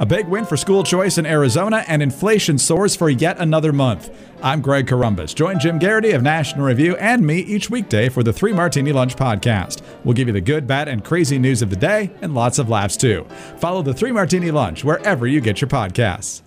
A big win for school choice in Arizona, and inflation soars for yet another month. I'm Greg Corombos. Join Jim Geraghty of National Review and me each weekday for the Three Martini Lunch podcast. We'll give you the good, bad, and crazy news of the day and lots of laughs too. Follow the Three Martini Lunch wherever you get your podcasts.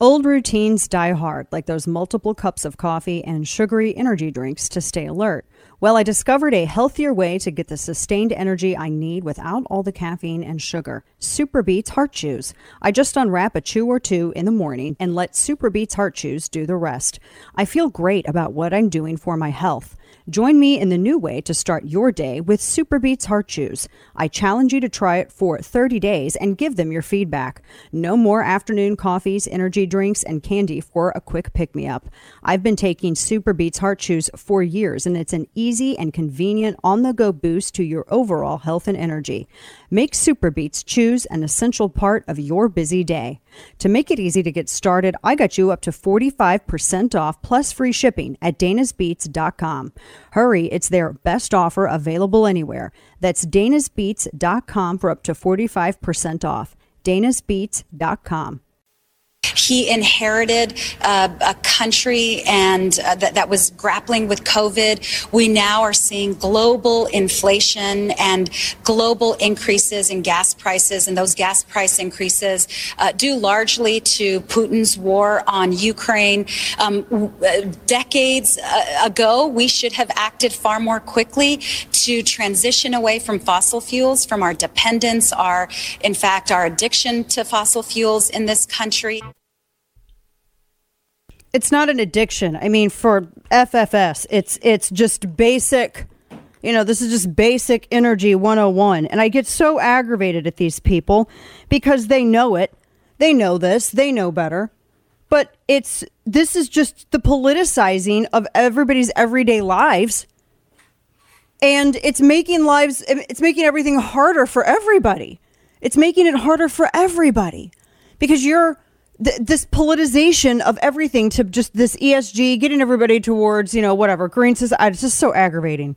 Old routines die hard, like those multiple cups of coffee and sugary energy drinks to stay alert. Well, I discovered a healthier way to get the sustained energy I need without all the caffeine and sugar. Super Beets Heart Chews. I just unwrap a chew or two in the morning and let Super Beets Heart Chews do the rest. I feel great about what I'm doing for my health. Join me in the new way to start your day with Super Beets Heart Chews. I challenge you to try it for 30 days and give them your feedback. No more afternoon coffees, energy drinks, and candy for a quick pick me up. I've been taking Super Beets Heart Chews for years, and it's an easy and convenient on the go boost to your overall health and energy. Make Super Beets Chews an essential part of your busy day. To make it easy to get started, I got you up to 45% off plus free shipping at danasbeets.com. Hurry, it's their best offer available anywhere. That's danasbeets.com for up to 45% off. danasbeets.com. He inherited uh, a country and uh, that, that was grappling with COVID. We now are seeing global inflation and global increases in gas prices, and those gas price increases uh, due largely to Putin's war on Ukraine. Um, decades uh, ago, we should have acted far more quickly to transition away from fossil fuels, from our dependence, our, in fact, our addiction to fossil fuels in this country it's not an addiction. I mean, for FFS, it's it's just basic. You know, this is just basic energy 101. And I get so aggravated at these people because they know it. They know this. They know better. But it's this is just the politicizing of everybody's everyday lives. And it's making lives it's making everything harder for everybody. It's making it harder for everybody because you're th- this politicization of everything to just this ESG, getting everybody towards, you know, whatever. Green says, it's just so aggravating.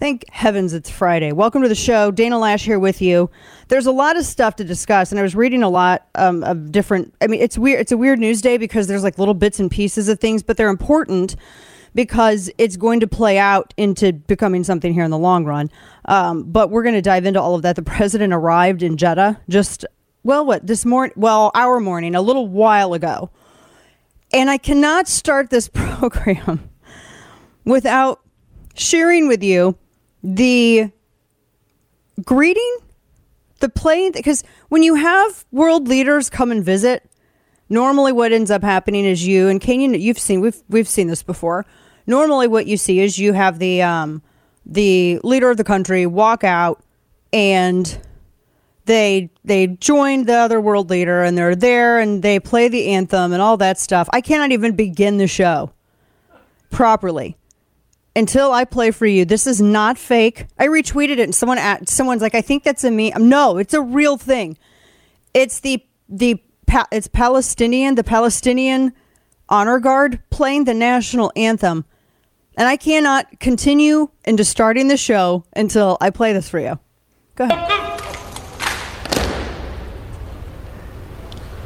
Thank heavens it's Friday. Welcome to the show. Dana Loesch here with you. There's a lot of stuff to discuss, and I was reading a lot um, of different. I mean, it's weird. It's a weird news day because there's like little bits and pieces of things, but they're important because it's going to play out into becoming something here in the long run. Um, but we're going to dive into all of that. The president arrived in Jeddah just well, what, this morning? Well, our morning, a little while ago. And I cannot start this program without sharing with you the greeting, the play, because when you have world leaders come and visit, normally what ends up happening is you and Kenyon, you've seen we've we've seen this before. Normally, what you see is you have the um, the leader of the country walk out and they they joined the other world leader and they're there and they play the anthem and all that stuff. I cannot even begin the show properly until I play for you. This is not fake. I retweeted it and someone at someone's like, I think that's a me. No, it's a real thing. It's the the it's Palestinian, the Palestinian honor guard playing the national anthem. And I cannot continue into starting the show until I play this for you. Go ahead.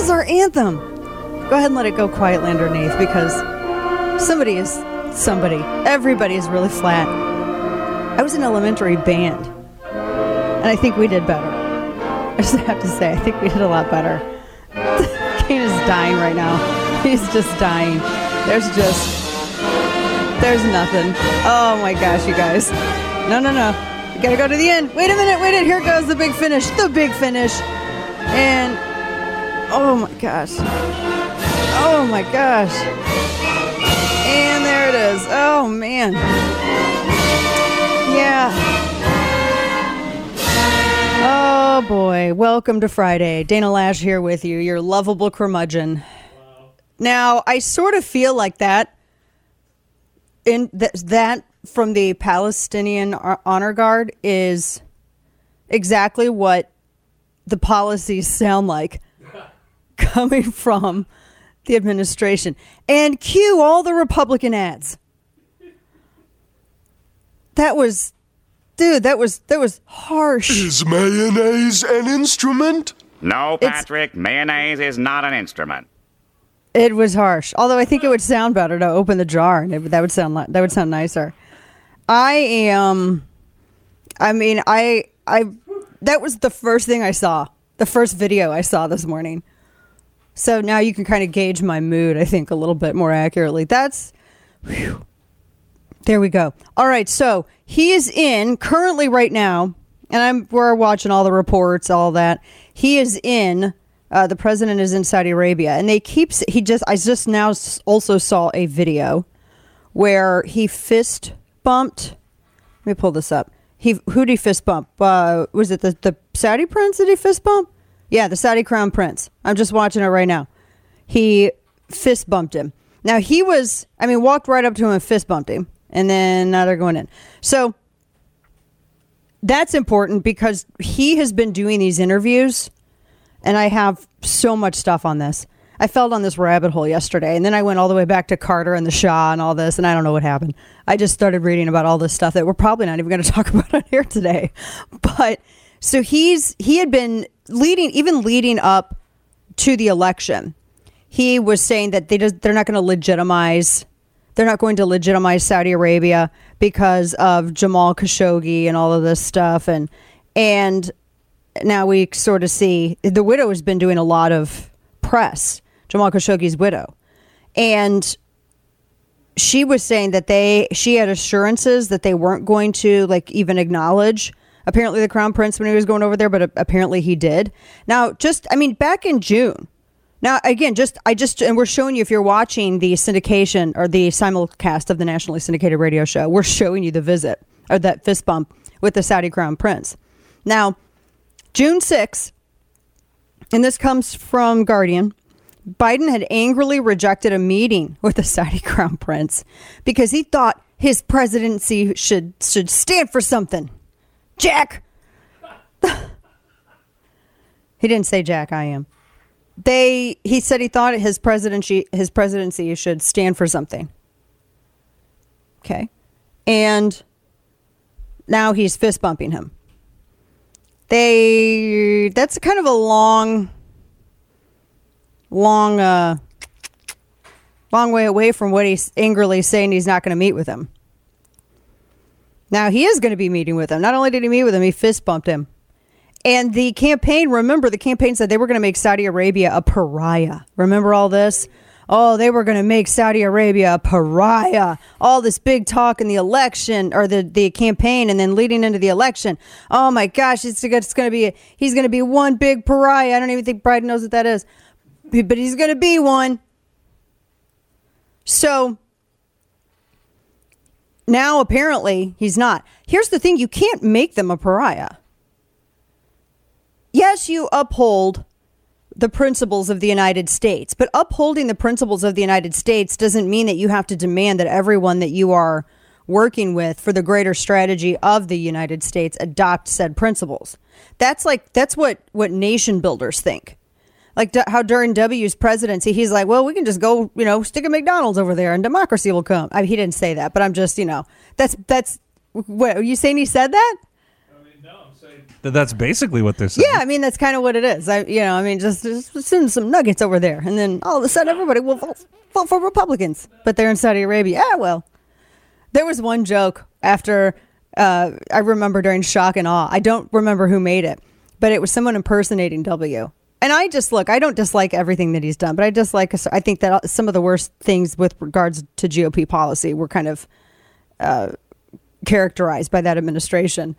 is our anthem. Go ahead and let it go quiet, quietly underneath because somebody is somebody. Everybody is really flat. I was in elementary band, and I think we did better. I just have to say, I think we did a lot better. Kane is dying right now. He's just dying. There's just, there's nothing. Oh my gosh, you guys. No, no, no. You gotta go to the end. Wait a minute, wait a minute. Here goes the big finish. The big finish. And, oh my gosh. Oh my gosh. And there it is. Oh man. Yeah. Oh boy, welcome to Friday. Dana Loesch here with you, your lovable curmudgeon. Now, I sort of feel like that in th- that from the Palestinian honor guard is exactly what the policies sound like coming from the administration. And cue all the Republican ads. That was dude, that was that was harsh. Is mayonnaise an instrument? No, Patrick, mayonnaise is not an instrument. It was harsh. Although I think it would sound better to open the jar, and it, that would sound that would sound nicer. I am. I mean, I I that was the first thing I saw, the first video I saw this morning. So now you can kind of gauge my mood, I think, a little bit more accurately. That's. Whew. There we go. All right, so he is in currently right now, and I'm we're watching all the reports, all that. He is in. Uh, the president is in Saudi Arabia, and they keep. He just. I just now also saw a video where he fist bumped. Let me pull this up. He who did he fist bump? Uh, was it the the Saudi prince? Did he fist bump? Yeah, the Saudi crown prince. I'm just watching it right now. He fist bumped him. Now he was. I mean, walked right up to him and fist bumped him and then now they're going in. So that's important because he has been doing these interviews, and I have so much stuff on this. I fell down this rabbit hole yesterday, and then I went all the way back to Carter and the Shah and all this, and I don't know what happened. I just started reading about all this stuff that we're probably not even going to talk about on here today. But so he's he had been leading, even leading up to the election. He was saying that they just, they're not going to legitimize they're not going to legitimize Saudi Arabia because of Jamal Khashoggi and all of this stuff and and now we sort of see the widow has been doing a lot of press, Jamal Khashoggi's widow. And she was saying that they she had assurances that they weren't going to like even acknowledge apparently the crown prince when he was going over there but apparently he did. Now just I mean back in June now, again, just I just and we're showing you if you're watching the syndication or the simulcast of the nationally syndicated radio show, we're showing you the visit or that fist bump with the Saudi crown prince. Now, June 6th, and this comes from Guardian. Biden had angrily rejected a meeting with the Saudi crown prince because he thought his presidency should should stand for something. Jack. he didn't say Jack, I am they he said he thought his presidency his presidency should stand for something. Okay. And now he's fist bumping him. They that's kind of a long long uh long way away from what he's angrily saying he's not going to meet with him. Now he is going to be meeting with him. Not only did he meet with him, he fist bumped him. And the campaign, remember, the campaign said they were going to make Saudi Arabia a pariah. Remember all this? Oh, they were going to make Saudi Arabia a pariah. All this big talk in the election or the, the campaign and then leading into the election. Oh my gosh, it's, it's going to be, he's going to be one big pariah. I don't even think Biden knows what that is, but he's going to be one. So now apparently he's not. Here's the thing you can't make them a pariah yes, you uphold the principles of the United States, but upholding the principles of the United States doesn't mean that you have to demand that everyone that you are working with for the greater strategy of the United States adopt said principles. That's like that's what what nation builders think. Like d- how during W's presidency, he's like, "Well, we can just go, you know, stick a McDonald's over there, and democracy will come." I mean, he didn't say that, but I'm just, you know, that's that's what are you saying? He said that? I mean, no, I'm saying that that's basically what they're saying. Yeah, I mean that's kind of what it is. I, you know, I mean just, just send some nuggets over there, and then all of a sudden everybody will vote, vote for Republicans. But they're in Saudi Arabia. Ah, well, there was one joke after uh, I remember during shock and awe. I don't remember who made it, but it was someone impersonating W. And I just look. I don't dislike everything that he's done, but I dislike. I think that some of the worst things with regards to GOP policy were kind of uh, characterized by that administration.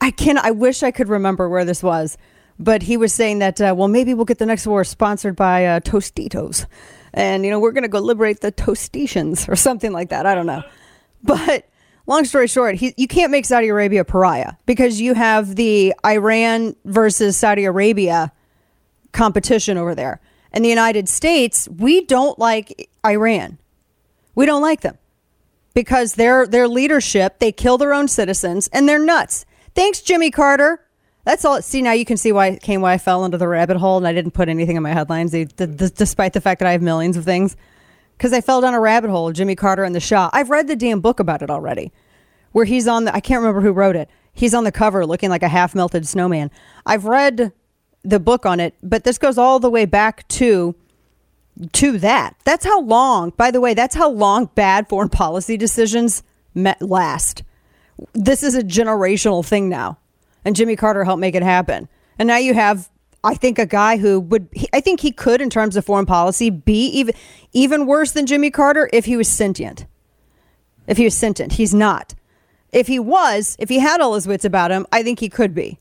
I can I wish I could remember where this was, but he was saying that uh, well maybe we'll get the next war sponsored by uh, Tostitos, and you know we're gonna go liberate the Tostitians or something like that. I don't know, but long story short, he, you can't make Saudi Arabia pariah because you have the Iran versus Saudi Arabia competition over there. And the United States, we don't like Iran. We don't like them because their their leadership, they kill their own citizens and they're nuts. Thanks, Jimmy Carter. That's all. See now you can see why it came why I fell into the rabbit hole and I didn't put anything in my headlines, despite the fact that I have millions of things. Because I fell down a rabbit hole. Jimmy Carter and the Shah. I've read the damn book about it already, where he's on the. I can't remember who wrote it. He's on the cover looking like a half melted snowman. I've read the book on it, but this goes all the way back to to that. That's how long, by the way, that's how long bad foreign policy decisions met last. This is a generational thing now. And Jimmy Carter helped make it happen. And now you have I think a guy who would I think he could in terms of foreign policy be even even worse than Jimmy Carter if he was sentient. If he was sentient, he's not. If he was, if he had all his wits about him, I think he could be.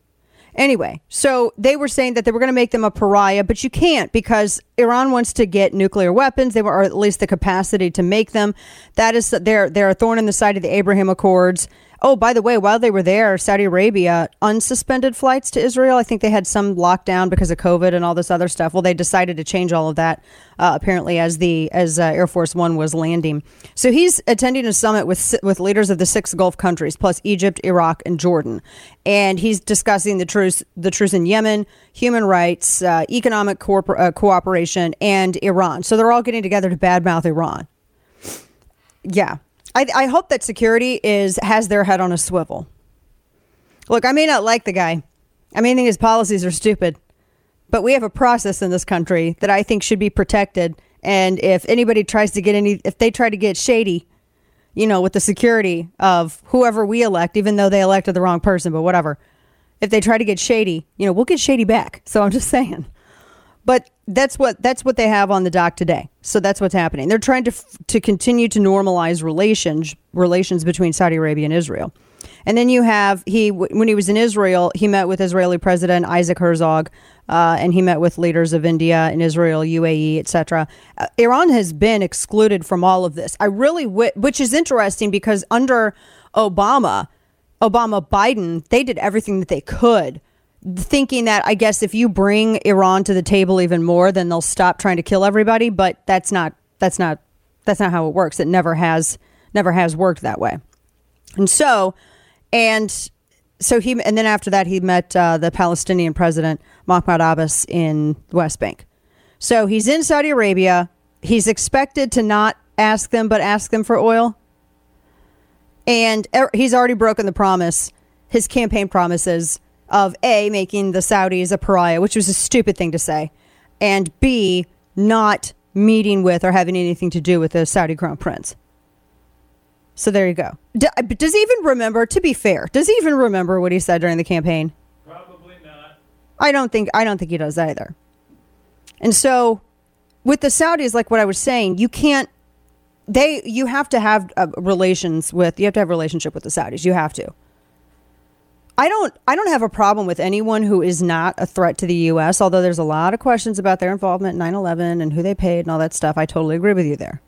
Anyway, so they were saying that they were going to make them a pariah, but you can't because Iran wants to get nuclear weapons. They were, or at least the capacity to make them. That is, they're they're a thorn in the side of the Abraham Accords. Oh, by the way, while they were there, Saudi Arabia unsuspended flights to Israel. I think they had some lockdown because of COVID and all this other stuff. Well, they decided to change all of that uh, apparently as the as uh, Air Force One was landing. So he's attending a summit with with leaders of the six Gulf countries plus Egypt, Iraq, and Jordan, and he's discussing the truce the truce in Yemen, human rights, uh, economic corpor- uh, cooperation, and Iran. So they're all getting together to badmouth Iran. Yeah, I, I hope that security is has their head on a swivel. Look, I may not like the guy. I may think his policies are stupid, but we have a process in this country that I think should be protected. And if anybody tries to get any, if they try to get shady, you know, with the security of whoever we elect, even though they elected the wrong person, but whatever, if they try to get shady, you know, we'll get shady back. So I'm just saying. But that's what that's what they have on the dock today. So that's what's happening. They're trying to to continue to normalize relations relations between Saudi Arabia and Israel. And then you have he when he was in Israel, he met with Israeli President Isaac Herzog, uh, and he met with leaders of India and Israel, UAE, etc. Uh, Iran has been excluded from all of this. I really, w- which is interesting because under Obama, Obama Biden, they did everything that they could thinking that I guess if you bring Iran to the table even more, then they'll stop trying to kill everybody. But that's not that's not that's not how it works. It never has never has worked that way. And so, and so he and then after that he met uh, the Palestinian president Mahmoud Abbas in West Bank. So he's in Saudi Arabia. He's expected to not ask them, but ask them for oil. And er, he's already broken the promise. His campaign promises of A, making the Saudis a pariah, which was a stupid thing to say, and B, not meeting with or having anything to do with the Saudi crown prince. So there you go. does he even remember, to be fair, does he even remember what he said during the campaign? Probably not. I don't think I don't think he does either. And so with the Saudis, like what I was saying, you can't they you have to have uh, relations with you have to have a relationship with the Saudis. You have to. I don't I don't have a problem with anyone who is not a threat to the US, although there's a lot of questions about their involvement in 9/11 and who they paid and all that stuff. I totally agree with you there.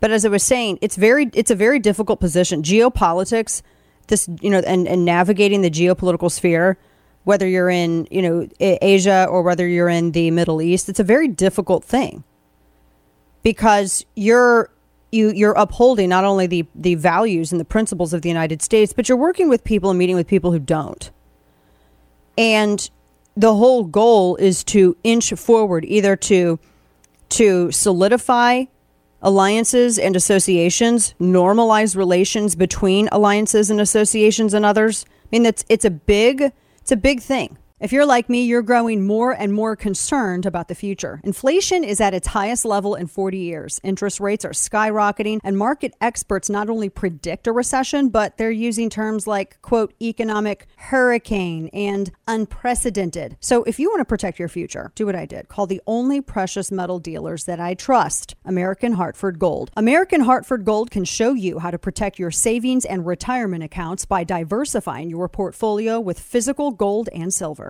But as I was saying, it's very it's a very difficult position. Geopolitics, this you know, and, and navigating the geopolitical sphere, whether you're in, you know, Asia or whether you're in the Middle East, it's a very difficult thing. Because you're you you're upholding not only the the values and the principles of the United States, but you're working with people and meeting with people who don't. And the whole goal is to inch forward, either to to solidify alliances and associations, normalize relations between alliances and associations and others. I mean, that's it's a big it's a big thing. If you're like me, you're growing more and more concerned about the future. Inflation is at its highest level in 40 years. Interest rates are skyrocketing, and market experts not only predict a recession, but they're using terms like, quote, economic hurricane and unprecedented. So if you want to protect your future, do what I did. Call the only precious metal dealers that I trust American Hartford Gold. American Hartford Gold can show you how to protect your savings and retirement accounts by diversifying your portfolio with physical gold and silver.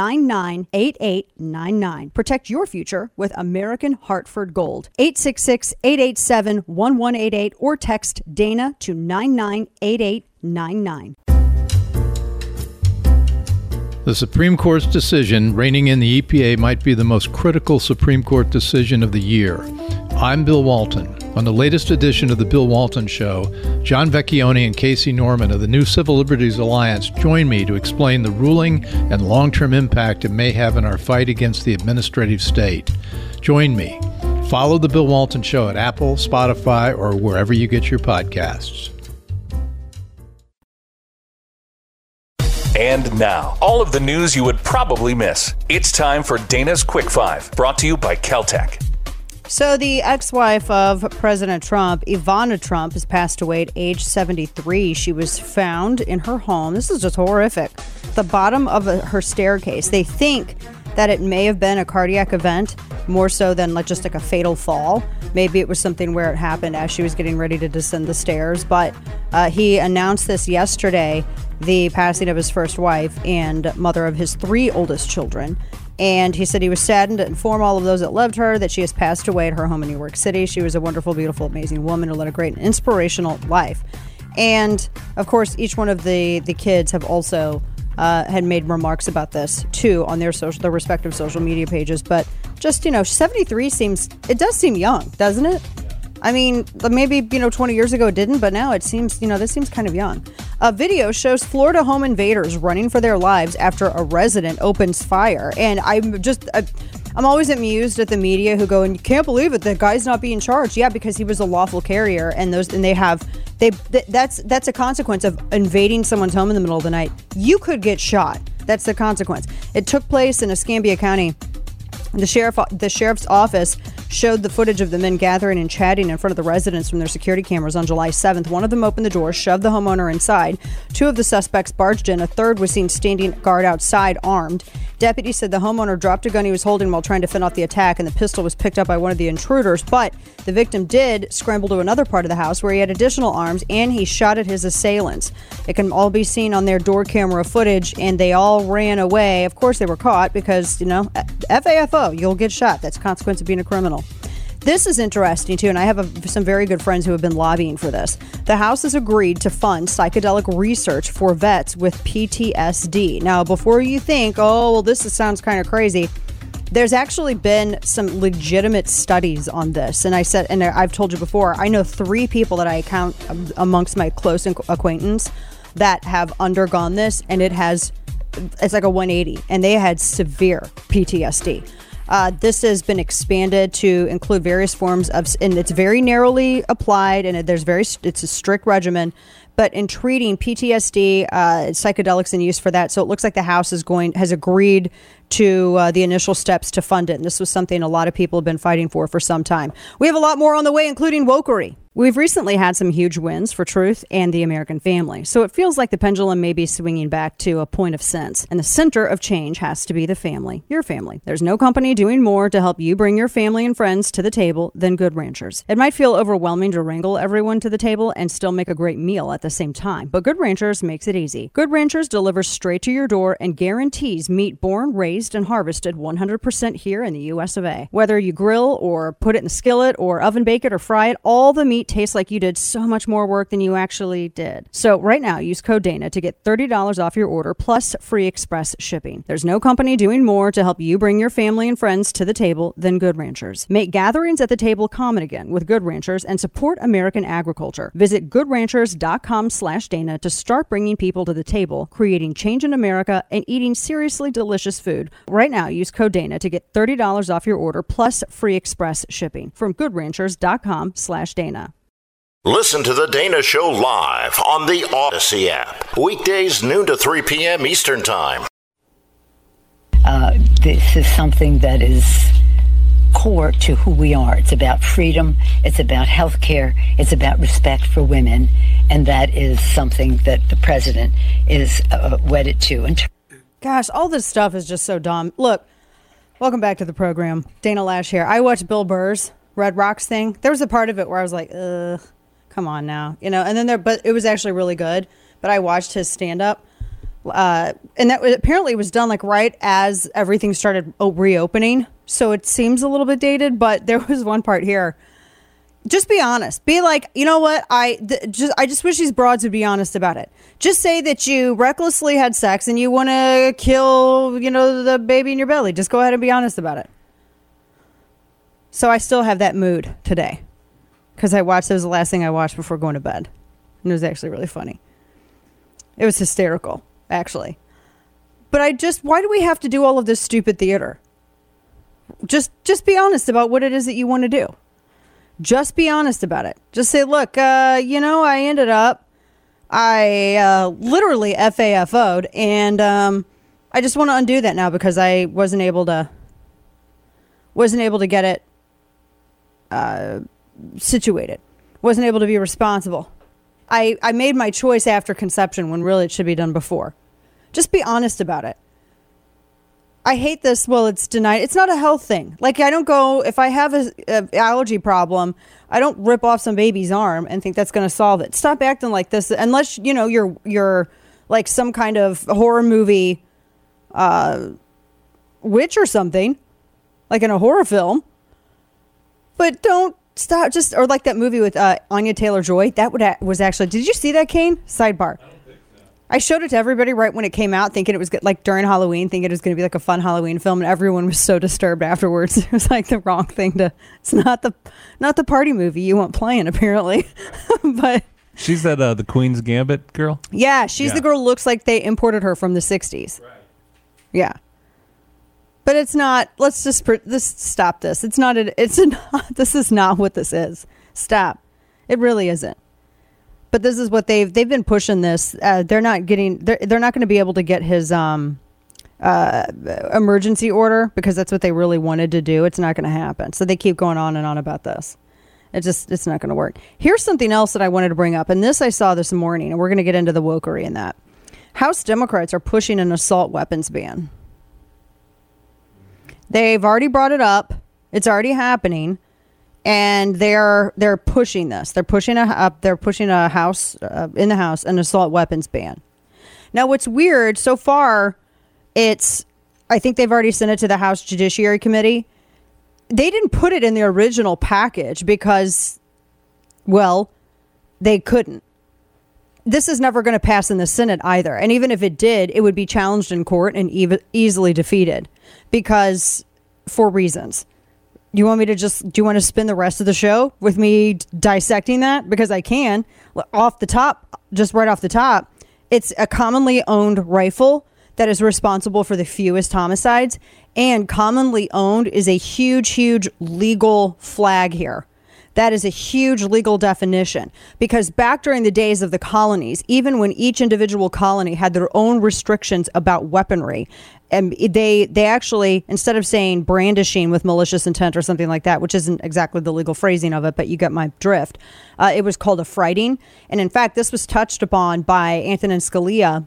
998899. Protect your future with American Hartford Gold. 866 887 1188 or text Dana to 998899. The Supreme Court's decision reining in the EPA might be the most critical Supreme Court decision of the year. I'm Bill Walton. On the latest edition of The Bill Walton Show, John Vecchione and Casey Norman of the New Civil Liberties Alliance join me to explain the ruling and long term impact it may have in our fight against the administrative state. Join me. Follow The Bill Walton Show at Apple, Spotify, or wherever you get your podcasts. And now, all of the news you would probably miss. It's time for Dana's Quick Five, brought to you by Keltec. So, the ex wife of President Trump, Ivana Trump, has passed away at age 73. She was found in her home. This is just horrific. The bottom of her staircase. They think that it may have been a cardiac event more so than like just like a fatal fall. Maybe it was something where it happened as she was getting ready to descend the stairs. But uh, he announced this yesterday the passing of his first wife and mother of his three oldest children. And he said he was saddened to inform all of those that loved her that she has passed away at her home in New York City. She was a wonderful, beautiful, amazing woman who led a great and inspirational life. And of course, each one of the, the kids have also uh, had made remarks about this too on their social, their respective social media pages. But just you know, 73 seems it does seem young, doesn't it? I mean, maybe, you know, 20 years ago it didn't, but now it seems, you know, this seems kind of young. A video shows Florida home invaders running for their lives after a resident opens fire. And I'm just, I'm always amused at the media who go, and you can't believe it, the guy's not being charged. Yeah, because he was a lawful carrier, and those, and they have, they, th- that's, that's a consequence of invading someone's home in the middle of the night. You could get shot. That's the consequence. It took place in Escambia County. The sheriff, the sheriff's office showed the footage of the men gathering and chatting in front of the residence from their security cameras on July 7th. One of them opened the door, shoved the homeowner inside. Two of the suspects barged in. A third was seen standing guard outside, armed. Deputies said the homeowner dropped a gun he was holding while trying to fend off the attack, and the pistol was picked up by one of the intruders. But the victim did scramble to another part of the house where he had additional arms, and he shot at his assailants. It can all be seen on their door camera footage, and they all ran away. Of course, they were caught because you know FAFO, you'll get shot. That's consequence of being a criminal. This is interesting too, and I have a, some very good friends who have been lobbying for this. The House has agreed to fund psychedelic research for vets with PTSD. Now, before you think, oh, well, this sounds kind of crazy, there's actually been some legitimate studies on this. And I said, and I've told you before, I know three people that I count amongst my close acquaintance that have undergone this, and it has, it's like a 180, and they had severe PTSD. Uh, this has been expanded to include various forms of, and it's very narrowly applied, and there's very, it's a strict regimen. But in treating PTSD, uh, psychedelics in use for that, so it looks like the House is going has agreed to uh, the initial steps to fund it. And this was something a lot of people have been fighting for for some time. We have a lot more on the way, including wokery. We've recently had some huge wins for truth and the American family, so it feels like the pendulum may be swinging back to a point of sense. And the center of change has to be the family, your family. There's no company doing more to help you bring your family and friends to the table than Good Ranchers. It might feel overwhelming to wrangle everyone to the table and still make a great meal at the same time, but Good Ranchers makes it easy. Good Ranchers delivers straight to your door and guarantees meat born, raised, and harvested 100% here in the US of A. Whether you grill or put it in the skillet or oven bake it or fry it, all the meat tastes like you did so much more work than you actually did. So right now, use code Dana to get $30 off your order plus free express shipping. There's no company doing more to help you bring your family and friends to the table than Good Ranchers. Make gatherings at the table common again with Good Ranchers and support American agriculture. Visit goodranchers.com slash Dana to start bringing people to the table, creating change in America, and eating seriously delicious food. Right now, use code Dana to get $30 off your order plus free express shipping from goodranchers.com slash Dana. Listen to The Dana Show live on the Odyssey app. Weekdays, noon to 3 p.m. Eastern Time. this is something that is core to who we are. It's about freedom, it's about health care, it's about respect for women, and that is something that the president is uh, wedded to. And Gosh, all this stuff is just so dumb. Look, welcome back to the program. Dana Loesch here. I watched Bill Burr's Red Rocks thing. There was a part of it where I was like, ugh, come on now. You know, and then there, but it was actually really good. But I watched his stand up. Uh, and that was, apparently was done like right as everything started reopening. So it seems a little bit dated, but there was one part here. Just be honest. Be like, you know what? I th- just I just wish these broads would be honest about it. Just say that you recklessly had sex and you want to kill, you know, the baby in your belly. Just go ahead and be honest about it. So I still have that mood today because I watched. It was the last thing I watched before going to bed, and it was actually really funny. It was hysterical, actually. But I just, why do we have to do all of this stupid theater? Just, just be honest about what it is that you want to do. Just be honest about it. Just say, look, uh, you know, I ended up, I uh, literally FAFO'd, and um, I just want to undo that now because I wasn't able to, wasn't able to get it uh, situated, wasn't able to be responsible. I, I made my choice after conception when really it should be done before. Just be honest about it. I hate this. Well, it's denied. It's not a health thing. Like I don't go if I have a, allergy problem, I don't rip off some baby's arm and think that's going to solve it. Stop acting like this unless you know you're you're like some kind of horror movie uh witch or something, like in a horror film. But don't stop just or like that movie with uh, Anya Taylor Joy. That would a- was actually. Did you see that, Kane? Sidebar. I showed it to everybody right when it came out, thinking it was good, like during Halloween, thinking it was going to be like a fun Halloween film, and everyone was so disturbed afterwards. It was like the wrong thing to. It's not the not the party movie you want playing apparently, but She's that uh, the Queen's Gambit girl. yeah, she's Yeah. the girl. who Looks like they imported her from the '60s. Right. Yeah. But it's not. Let's just this stop this. It's not. A, it's not. This is not what this is. Stop. It really isn't. But this is what they've they've been pushing this. Uh, they're not getting. They're they're not going to be able to get his um uh emergency order because that's what they really wanted to do. It's not going to happen. So they keep going on and on about this. It just it's not going to work. Here's something else that I wanted to bring up, and this I saw this morning, and we're going to get into the wokery in that. House Democrats are pushing an assault weapons ban. They've already brought it up. It's already happening, and they're they're pushing this. They're pushing a up. They're pushing a house uh, in the house an assault weapons ban. Now, what's weird so far, it's I think they've already sent it to the House Judiciary Committee. They didn't put it in the original package because, well, they couldn't. This is never going to pass in the Senate either. And even if it did, it would be challenged in court and easily defeated because for reasons. You want me to just do you want to spend the rest of the show with me dissecting that? Because I can. Off the top just right off the top it's a commonly owned rifle that is responsible for the fewest homicides and commonly owned is a huge huge legal flag here that is a huge legal definition because back during the days of the colonies, even when each individual colony had their own restrictions about weaponry, and they they actually instead of saying brandishing with malicious intent or something like that, which isn't exactly the legal phrasing of it, but you get my drift. Uh, it was called a frighting, and in fact, this was touched upon by Antonin Scalia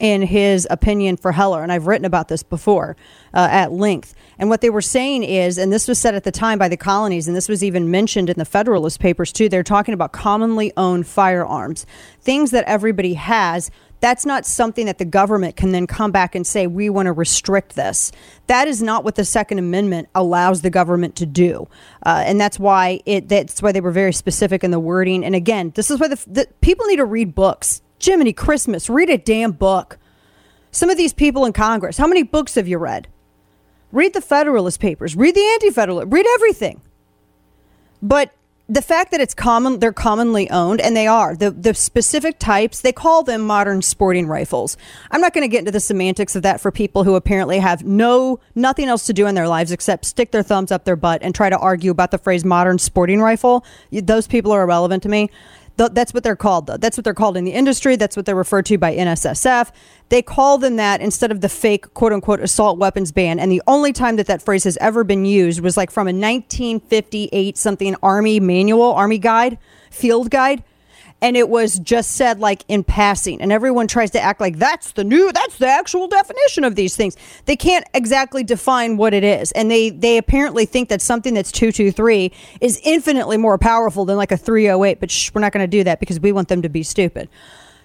in his opinion for Heller, and I've written about this before uh, at length. And what they were saying is, and this was said at the time by the colonies, and this was even mentioned in the Federalist Papers too, they're talking about commonly owned firearms, things that everybody has. That's not something that the government can then come back and say, we want to restrict this. That is not what the Second Amendment allows the government to do. Uh, and that's why it, that's why they were very specific in the wording. And again, this is why the, the people need to read books. Jiminy Christmas, read a damn book. Some of these people in Congress, how many books have you read? Read the Federalist Papers, read the Anti Federalist, read everything. But the fact that it's common, they're commonly owned, and they are the the specific types. They call them modern sporting rifles. I'm not going to get into the semantics of that for people who apparently have no nothing else to do in their lives except stick their thumbs up their butt and try to argue about the phrase modern sporting rifle. Those people are irrelevant to me. Th- that's what they're called, though. That's what they're called in the industry. That's what they're referred to by NSSF. They call them that instead of the fake quote unquote assault weapons ban. And the only time that that phrase has ever been used was like from a 1958 something Army manual, Army guide, field guide and it was just said like in passing. And everyone tries to act like that's the new that's the actual definition of these things. They can't exactly define what it is. And they they apparently think that something that's 223 is infinitely more powerful than like a 308 but shh, we're not going to do that because we want them to be stupid.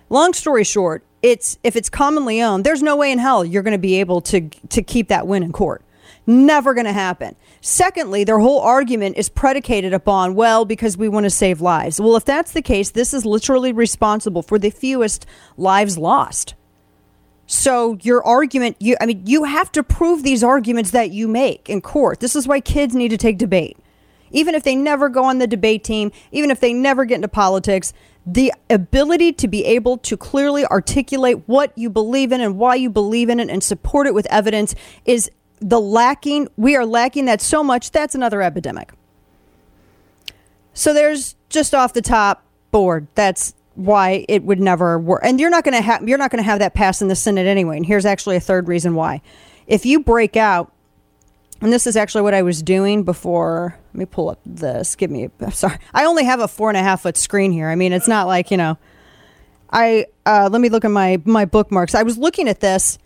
Long story short it's if it's commonly owned there's no way in hell you're going to be able to to keep that win in court never going to happen Secondly, their whole argument is predicated upon, well, because we want to save lives. Well, if that's the case, this is literally responsible for the fewest lives lost. So your argument, you I mean, you have to prove these arguments that you make in court. This is why kids need to take debate. Even if they never go on the debate team, even if they never get into politics, the ability to be able to clearly articulate what you believe in and why you believe in it and support it with evidence is the lacking, we are lacking that so much. That's another epidemic. So there's just off the top board. That's why it would never work. And you're not going to have you're not going to have that pass in the Senate anyway. And here's actually a third reason why. If you break out, and this is actually what I was doing before. Let me pull up this. Give me. I'm sorry. I only have a four and a half foot screen here. I mean, it's not like you know. I uh, let me look at my my bookmarks. I was looking at this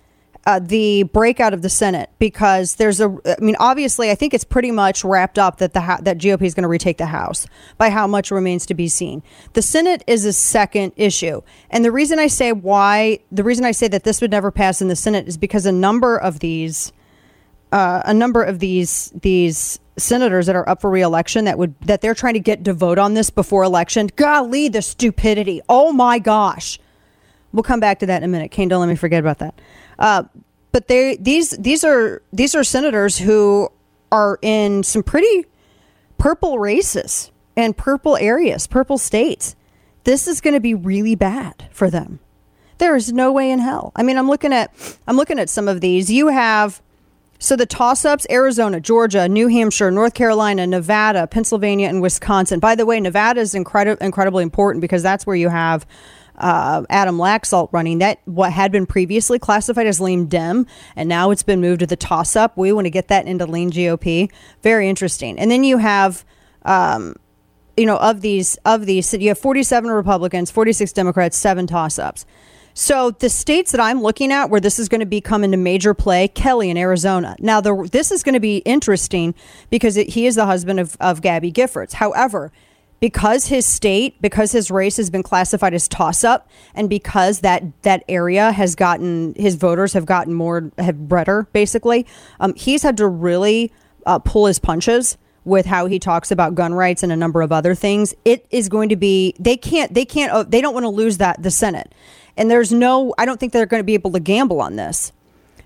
uh, the breakout of the Senate because there's a. I mean, obviously, I think it's pretty much wrapped up that the that GOP is going to retake the House by how much remains to be seen. The Senate is a second issue, and the reason I say why the reason I say that this would never pass in the Senate is because a number of these, uh, a number of these these senators that are up for reelection that would that they're trying to get to vote on this before election. Golly, the stupidity! Oh my gosh. We'll come back to that in a minute. Kane, don't let me forget about that. Uh, but they these these are these are senators who are in some pretty purple races and purple areas, purple states. This is going to be really bad for them. There is no way in hell. I mean, I'm looking at I'm looking at some of these. You have so the toss-ups: Arizona, Georgia, New Hampshire, North Carolina, Nevada, Pennsylvania, and Wisconsin. By the way, Nevada is incredible, incredibly important because that's where you have uh, Adam Laxalt running that what had been previously classified as lean Dem, and now it's been moved to the toss up. We want to get that into lean GOP. Very interesting. And then you have. Um, you know, of these, of these, you have 47 Republicans, 46 Democrats, seven toss ups. So the states that I'm looking at where this is going to be become into major play, Kelly in Arizona. Now, the, this is going to be interesting because it, he is the husband of, of Gabby Giffords. However, because his state, because his race has been classified as toss up, and because that that area has gotten his voters have gotten more have redder, basically, um, he's had to really uh, pull his punches with how he talks about gun rights and a number of other things. It is going to be they can't they can't uh, they don't want to lose that the Senate, and there's no I don't think they're going to be able to gamble on this.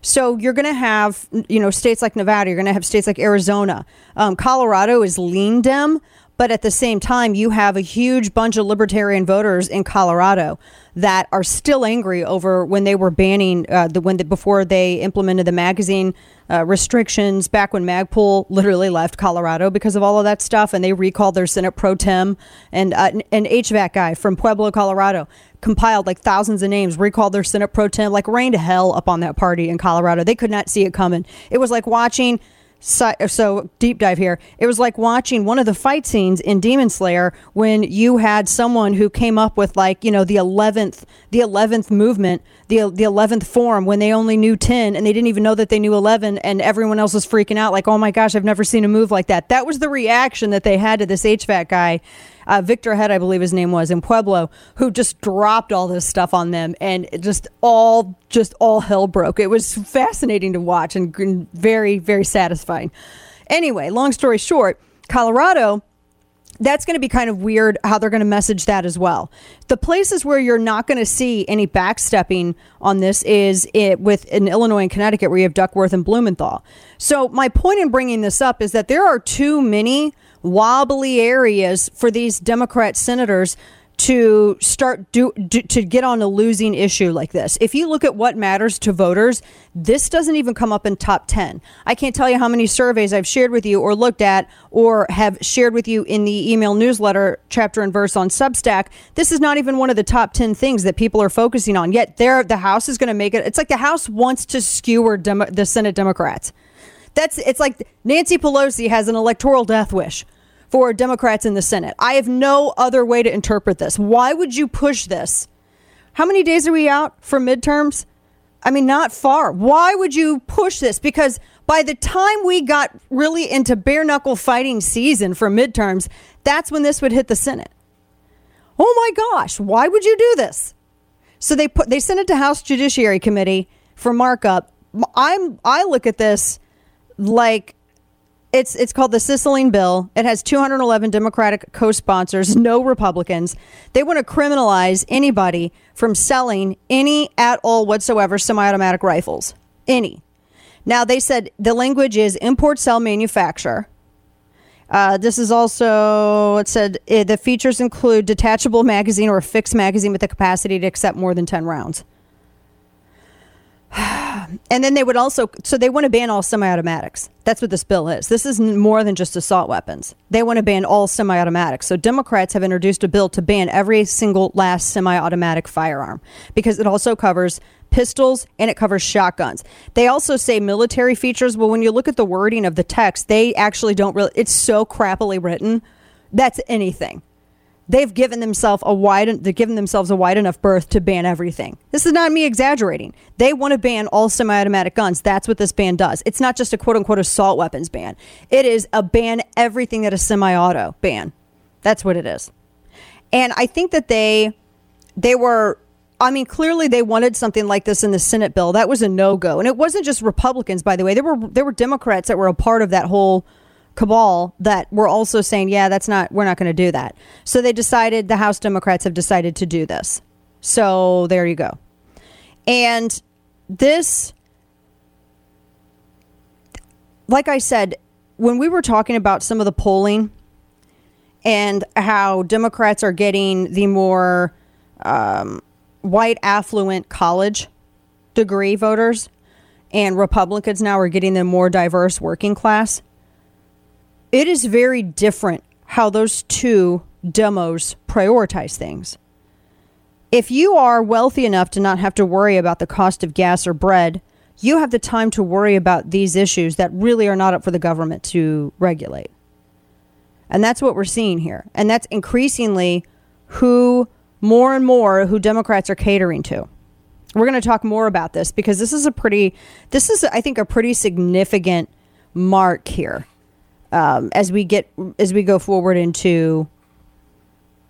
So you're going to have, you know, states like Nevada. You're going to have states like Arizona. Um, Colorado is lean Dem, but at the same time, you have a huge bunch of libertarian voters in Colorado that are still angry over when they were banning uh, the when the, before they implemented the magazine uh, restrictions back when Magpul literally left Colorado because of all of that stuff, and they recalled their Senate pro tem and uh, an HVAC guy from Pueblo, Colorado, compiled like thousands of names, recalled their Senate pro tem, like rained hell upon that party in Colorado. They could not see it coming. It was like watching so, so, deep dive here. It was like watching one of the fight scenes in Demon Slayer when you had someone who came up with like you know the eleventh the eleventh movement the the eleventh form when they only knew ten and they didn't even know that they knew eleven and everyone else was freaking out like oh my gosh I've never seen a move like that. That was the reaction that they had to this HVAC guy uh, Victor Head, I believe his name was in Pueblo, who just dropped all this stuff on them, and just all just all hell broke. It was fascinating to watch and very very satisfying. Anyway, long story short, Colorado that's going to be kind of weird how they're going to message that as well. The places where you're not going to see any backstepping on this is it with in Illinois and Connecticut where you have Duckworth and Blumenthal. So my point in bringing this up is that there are too many wobbly areas for these Democrat senators to start do, do, to get on a losing issue like this. If you look at what matters to voters, this doesn't even come up in top 10. I can't tell you how many surveys I've shared with you or looked at or have shared with you in the email newsletter chapter and verse on Substack. This is not even one of the top 10 things that people are focusing on. Yet there the House is going to make it it's like the House wants to skewer Demo, the Senate Democrats. That's it's like Nancy Pelosi has an electoral death wish for Democrats in the Senate. I have no other way to interpret this. Why would you push this? How many days are we out for midterms? I mean, not far. Why would you push this? Because by the time we got really into bare knuckle fighting season for midterms, that's when this would hit the Senate. Oh my gosh, why would you do this? So they put they sent it to House Judiciary Committee for markup. I'm I look at this like it's it's called the Cicilline Bill. It has 211 Democratic co-sponsors, no Republicans. They want to criminalize anybody from selling any at all whatsoever semi-automatic rifles. Any. Now they said the language is import, sell, manufacture. Uh, this is also it said uh, the features include detachable magazine or a fixed magazine with the capacity to accept more than 10 rounds. and then they would also so they want to ban all semi-automatics. That's what this bill is. This is more than just assault weapons. They want to ban all semi-automatics. So democrats have introduced a bill to ban every single last semi-automatic firearm because it also covers pistols and it covers shotguns. They also say military features. Well when you look at the wording of the text they actually don't really it's so crappily written. That's anything they've given themselves a wide they've given themselves a wide enough berth to ban everything. This is not me exaggerating. They want to ban all semi-automatic guns. That's what this ban does. It's not just a quote unquote assault weapons ban. It is a ban everything that is semi-auto ban. That's what it is. And I think that they they were I mean, clearly they wanted something like this in the Senate bill. That was a no-go. And it wasn't just Republicans, by the way. There were there were Democrats that were a part of that whole cabal that were also saying, yeah, that's not, we're not going to do that. So they decided, the House Democrats have decided to do this. So there you go. And this, like I said, when we were talking about some of the polling and how Democrats are getting the more um, white, affluent college degree voters, and Republicans now are getting the more diverse working class it is very different how those two demos prioritize things. If you are wealthy enough to not have to worry about the cost of gas or bread, you have the time to worry about these issues that really are not up for the government to regulate. And that's what we're seeing here. And that's increasingly who more and more who Democrats are catering to. We're going to talk more about this because this is a pretty this is I think a pretty significant mark here um, as we get as we go forward into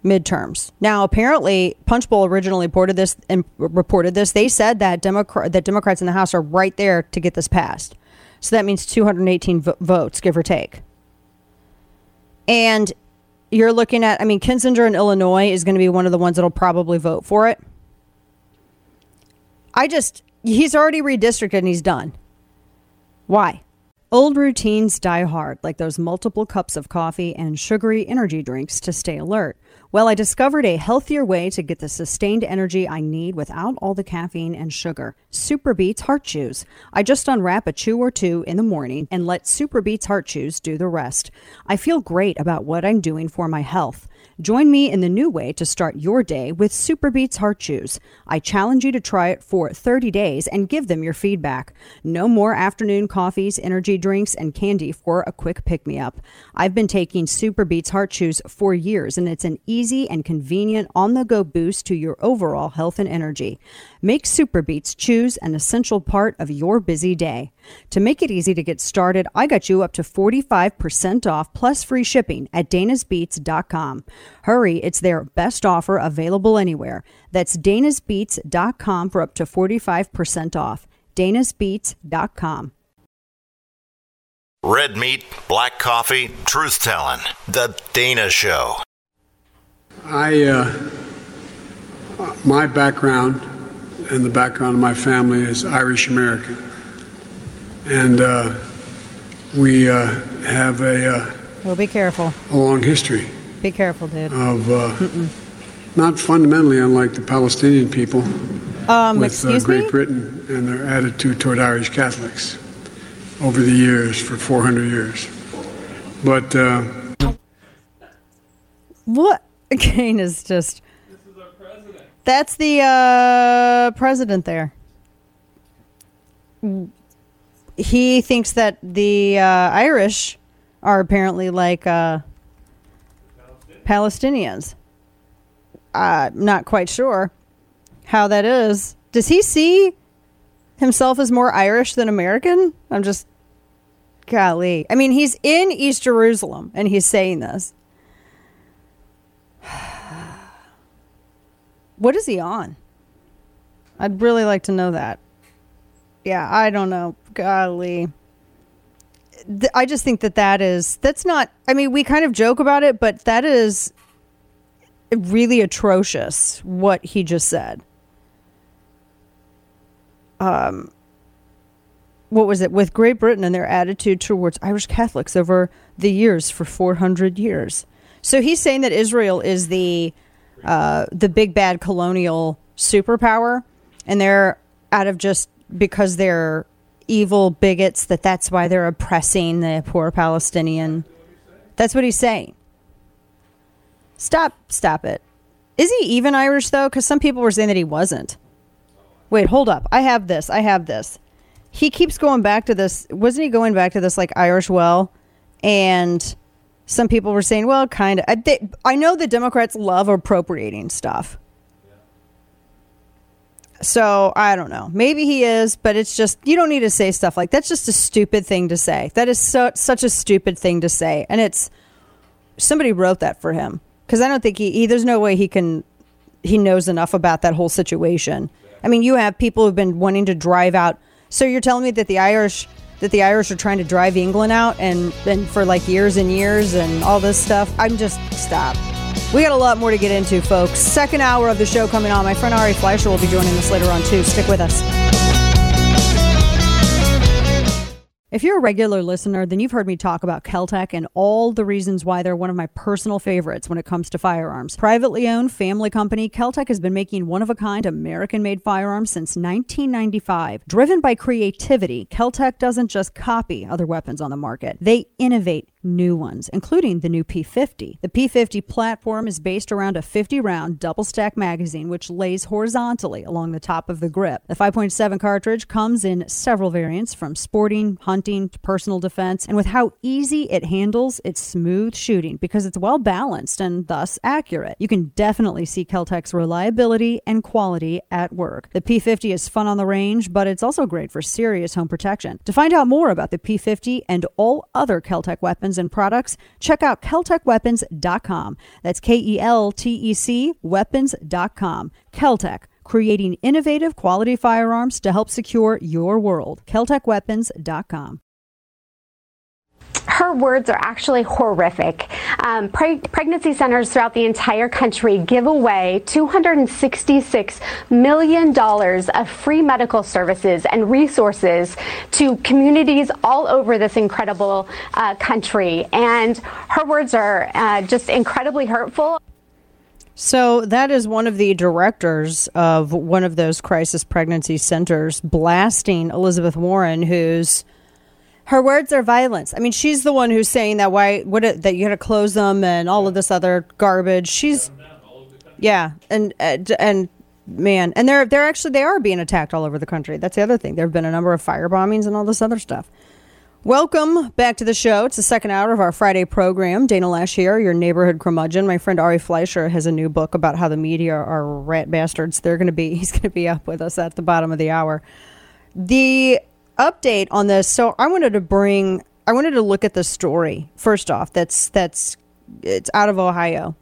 midterms. Now, apparently, Punchbowl originally reported this and reported this. They said that Democrat that Democrats in the House are right there to get this passed. So that means 218 vo- votes, give or take. And you're looking at, I mean, Kinzinger in Illinois is going to be one of the ones that'll probably vote for it. I just, he's already redistricted and he's done. Why? Old routines die hard, like those multiple cups of coffee and sugary energy drinks to stay alert. Well, I discovered a healthier way to get the sustained energy I need without all the caffeine and sugar. Super Beets Heart Chews. I just unwrap a chew or two in the morning and let Super Beets Heart Chews do the rest. I feel great about what I'm doing for my health. Join me in the new way to start your day with Superbeets Heart Chews. I challenge you to try it for 30 days and give them your feedback. No more afternoon coffees, energy drinks, and candy for a quick pick me up. I've been taking Superbeets Heart Chews for years, and it's an easy and convenient on the go boost to your overall health and energy. Make Super Beets Chews an essential part of your busy day. To make it easy to get started, I got you up to 45% off plus free shipping at danasbeets.com. Hurry, it's their best offer available anywhere. That's danasbeets.com for up to 45% off. danasbeets.com. Red meat, black coffee, truth telling. The Dana Show. I, uh, my background and the background of my family is Irish American. And uh, we uh, have a, uh, Well, be careful. a long history Be careful, dude. of uh, not fundamentally unlike the Palestinian people Um, with uh, Great me? Britain and their attitude toward Irish Catholics over the years, for 400 years. But uh, What again is just. That's the uh, president there. He thinks that the uh, Irish are apparently like uh, Palestinians. I'm not quite sure how that is. Does he see himself as more Irish than American? I'm just. Golly. I mean, he's in East Jerusalem and he's saying this. What is he on? I'd really like to know that. Yeah, I don't know. Golly. Th- I just think that that is, that's not, I mean, we kind of joke about it, but that is really atrocious what he just said. Um, what was it with Great Britain and their attitude towards Irish Catholics over the years for 400 years? So he's saying that Israel is the uh, the big bad colonial superpower, and they're out of just because they're evil bigots that that's why they're oppressing the poor Palestinian. That's what he's saying. Stop, stop it. Is he even Irish though? Because some people were saying that he wasn't. Wait, hold up. I have this. I have this. He keeps going back to this. Wasn't he going back to this like Irish well? And some people were saying, well, kind of. I, they, I know the Democrats love appropriating stuff. So I don't know. Maybe he is, but it's just you don't need to say stuff like that's just a stupid thing to say. That is so such a stupid thing to say, and it's somebody wrote that for him because I don't think he, he there's no way he can he knows enough about that whole situation. I mean, you have people who've been wanting to drive out. So you're telling me that the Irish that the Irish are trying to drive England out and and for like years and years and all this stuff. I'm just stop. We got a lot more to get into, folks. Second hour of the show coming on. My friend Ari Fleischer will be joining us later on too. Stick with us. If you're a regular listener, then you've heard me talk about Keltec and all the reasons why they're one of my personal favorites when it comes to firearms. Privately owned family company, Keltec has been making one of a kind American made firearms since 1995. Driven by creativity, Keltec doesn't just copy other weapons on the market, they innovate new ones, including the new P50. The P50 platform is based around a 50 round double stack magazine, which lays horizontally along the top of the grip. The 5.7 cartridge comes in several variants from sporting, hunting, personal defense, and with how easy it handles, it's smooth shooting because it's well balanced and thus accurate. You can definitely see Keltec's reliability and quality at work. The P50 is fun on the range, but it's also great for serious home protection. To find out more about the P50 and all other Keltec weapons and products, check out KeltecWeapons.com. That's K E L T E C weapons.com. Keltec, creating innovative quality firearms to help secure your world. KeltecWeapons.com. her words are actually horrific. Um, pre- pregnancy centers throughout the entire country give away $266 million of free medical services and resources to communities all over this incredible uh, country. And her words are uh, just incredibly hurtful. So that is one of the directors of one of those crisis pregnancy centers blasting Elizabeth Warren, who's her words are violence. I mean, she's the one who's saying that why what it, that you got to close them and all of this other garbage. She's yeah, and and, and man, and they're they're actually they are being attacked all over the country. That's the other thing. There have been a number of fire bombings and all this other stuff. Welcome back to the show. It's the second hour of our Friday program. Dana Loesch here, your neighborhood curmudgeon. My friend Ari Fleischer has a new book about how the media are rat bastards. They're going to be, he's going to be up with us at the bottom of the hour. The update on this. So I wanted to bring, I wanted to look at the story first off. That's, that's, it's out of Ohio.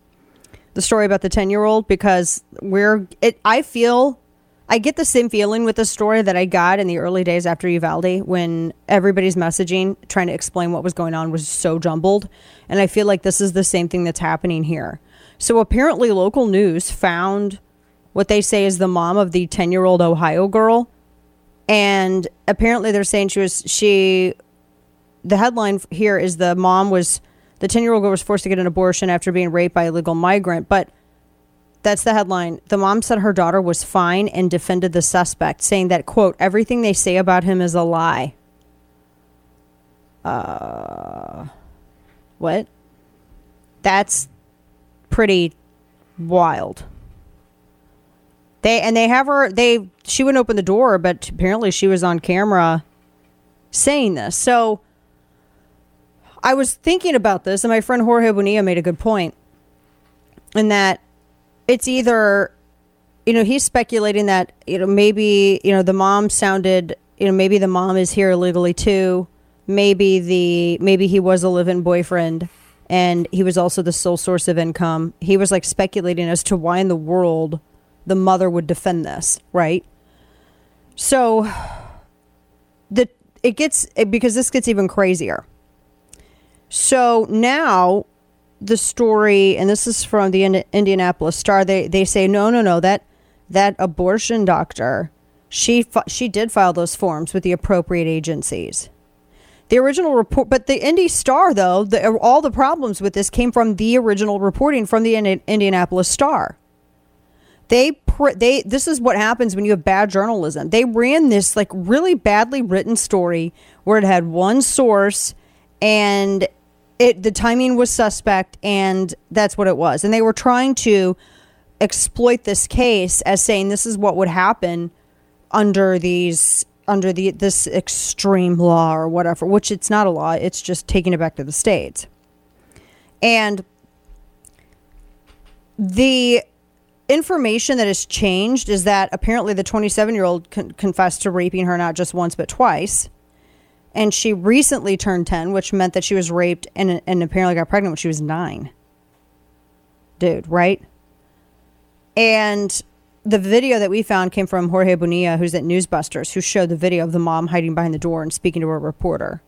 The story about the 10 year old because we're, it, I feel I get the same feeling with the story that I got in the early days after Uvalde when everybody's messaging trying to explain what was going on was so jumbled. And I feel like this is the same thing that's happening here. So apparently, local news found what they say is the mom of the 10 year old Ohio girl. And apparently, they're saying she was, she, the headline here is the mom was, the 10 year old girl was forced to get an abortion after being raped by a legal migrant. But That's the headline. The mom said her daughter was fine and defended the suspect, saying that, quote, everything they say about him is a lie. Uh, what? That's pretty wild. They and they have her they she wouldn't open the door, but apparently she was on camera saying this. So I was thinking about this, and my friend Jorge Bonilla made a good point in that it's either, you know, he's speculating that, you know, maybe, you know, the mom sounded, you know, maybe the mom is here illegally too. Maybe the, maybe he was a live in boyfriend and he was also the sole source of income. He was like speculating as to why in the world the mother would defend this, right? So the, it gets, because this gets even crazier. So now the story, and this is from the Indianapolis Star. They they say no, no, no. That that abortion doctor, she she did file those forms with the appropriate agencies. The original report, but the Indy Star though, the, all the problems with this came from the original reporting from the Indianapolis Star. They they this is what happens when you have bad journalism. They ran this like really badly written story where it had one source and it the timing was suspect and that's what it was. And they were trying to exploit this case as saying this is what would happen under these under the this extreme law or whatever which it's not a law it's just taking it back to the states and the information that has changed is that apparently the 27 year old con- confessed to raping her not just once but twice and she recently turned 10, which meant that she was raped and, and apparently got pregnant when she was nine. Dude, right? And the video that we found came from Jorge Bonilla, who's at Newsbusters, who showed the video of the mom hiding behind the door and speaking to a reporter.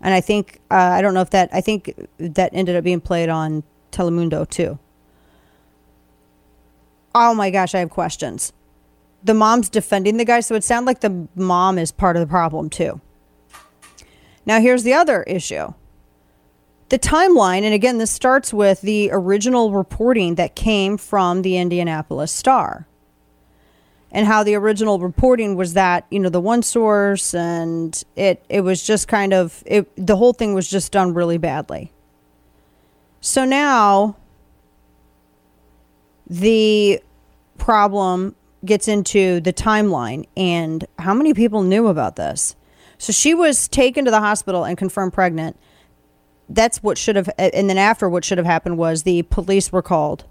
And I think, uh, I don't know if that, I think that ended up being played on Telemundo too. Oh my gosh, I have questions. The mom's defending the guy, so it sounds like the mom is part of the problem too. Now, here's the other issue the timeline, and again, this starts with the original reporting that came from the Indianapolis Star. And how the original reporting was that, you know, the one source and it it was just kind of it the whole thing was just done really badly. So now the problem gets into the timeline and how many people knew about this. So she was taken to the hospital and confirmed pregnant. That's what should have, and then after what should have happened was the police were called,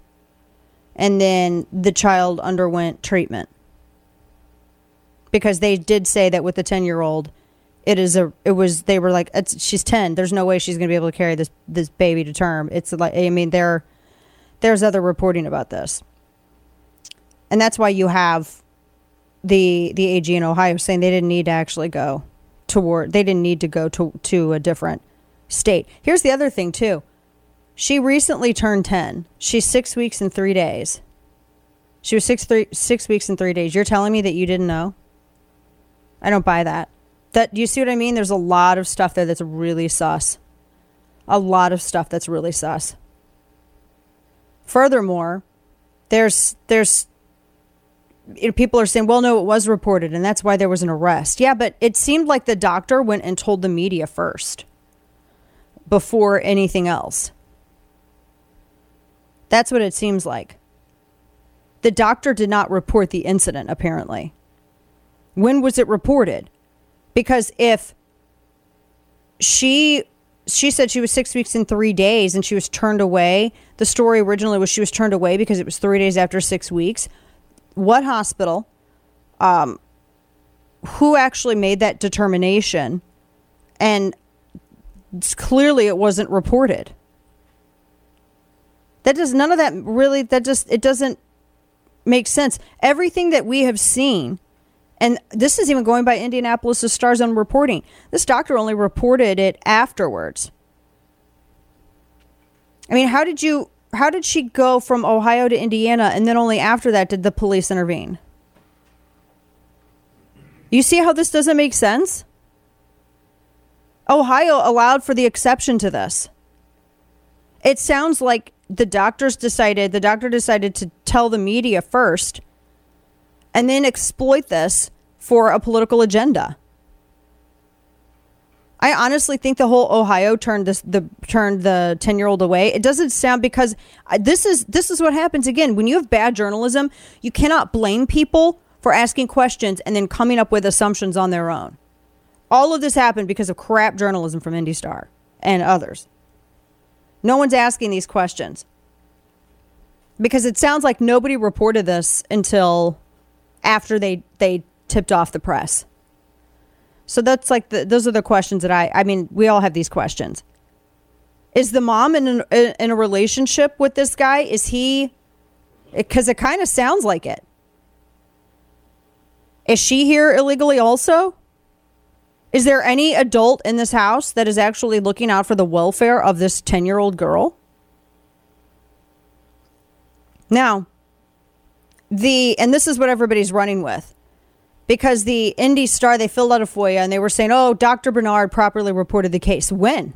and then the child underwent treatment because they did say that with the ten year old, it is a, it was they were like she's ten. There's no way she's going to be able to carry this this baby to term. It's like I mean there, there's other reporting about this, and that's why you have the the AG in Ohio saying they didn't need to actually go toward they didn't need to go to to a different state. Here's the other thing too. She recently turned 10. She's 6 weeks and 3 days. She was six three six weeks and 3 days. You're telling me that you didn't know? I don't buy that. That you see what I mean? There's a lot of stuff there that's really sus. A lot of stuff that's really sus. Furthermore, there's there's people are saying, well, no, it was reported, and that's why there was an arrest. Yeah, but it seemed like the doctor went and told the media first before anything else. That's what it seems like. The doctor did not report the incident, apparently. When was it reported? Because if she she said she was six weeks and three days and she was turned away. The story originally was she was turned away because it was three days after six weeks what hospital, um, who actually made that determination, and clearly it wasn't reported. That does none of that really. That just it doesn't make sense. Everything that we have seen, and this is even going by Indianapolis Stars on reporting. This doctor only reported it afterwards. I mean, how did you how did she go from Ohio to Indiana and then only after that did the police intervene? You see how this doesn't make sense? Ohio allowed for the exception to this. It sounds like the doctors decided, the doctor decided to tell the media first and then exploit this for a political agenda. I honestly think the whole Ohio turned this the turned the 10-year-old away. It doesn't sound because this is this is what happens again when you have bad journalism, you cannot blame people for asking questions and then coming up with assumptions on their own. All of this happened because of crap journalism from Indy Star and others. No one's asking these questions. Because it sounds like nobody reported this until after they they tipped off the press. So that's like the, those are the questions that I I mean we all have these questions. Is the mom in an, in a relationship with this guy? Is he because it kind of sounds like it. Is she here illegally also? Is there any adult in this house that is actually looking out for the welfare of this 10-year-old girl? Now, the and this is what everybody's running with because the Indy Star they filled out a FOIA and they were saying, "Oh, Dr. Bernard properly reported the case." When?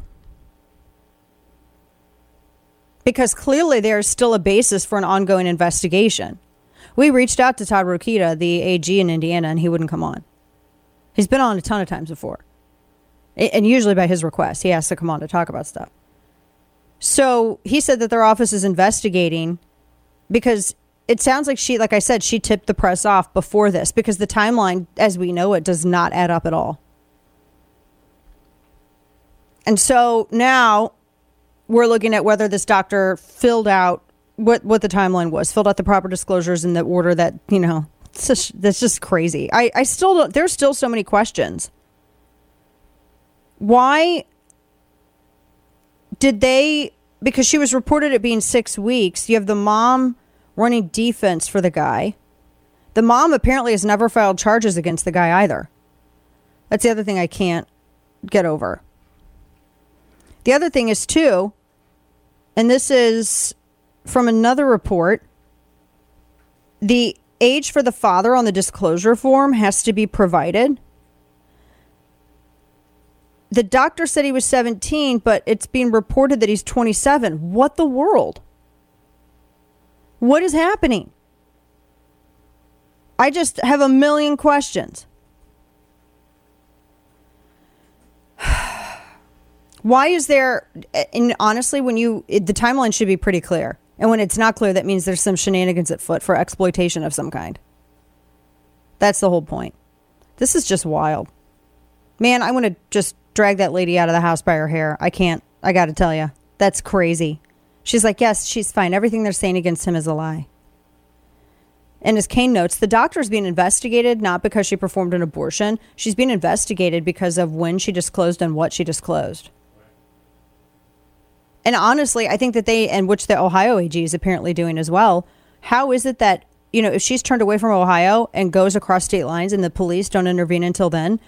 Because clearly there is still a basis for an ongoing investigation. We reached out to Todd Rokita, the AG in Indiana, and he wouldn't come on. He's been on a ton of times before, and usually by his request, he has to come on to talk about stuff. So he said that their office is investigating because it sounds like she, like I said, she tipped the press off before this because the timeline, as we know it, does not add up at all. And so now we're looking at whether this doctor filled out what what the timeline was, filled out the proper disclosures in the order that you know. Just, that's just crazy. I I still don't. There's still so many questions. Why did they? Because she was reported at being six weeks. You have the mom running defense for the guy. The mom apparently has never filed charges against the guy either. That's the other thing I can't get over. The other thing is, too, and this is from another report the age for the father on the disclosure form has to be provided. The doctor said he was 17, but it's being reported that he's 27. What the world? What is happening? I just have a million questions. Why is there, and honestly, when you, the timeline should be pretty clear. And when it's not clear, that means there's some shenanigans at foot for exploitation of some kind. That's the whole point. This is just wild. Man, I want to just drag that lady out of the house by her hair. I can't. I got to tell you. That's crazy. She's like, yes, she's fine. Everything they're saying against him is a lie. And as Kane notes, the doctor is being investigated not because she performed an abortion. She's being investigated because of when she disclosed and what she disclosed. And honestly, I think that they, and which the Ohio AG is apparently doing as well. How is it that, you know, if she's turned away from Ohio and goes across state lines and the police don't intervene until then,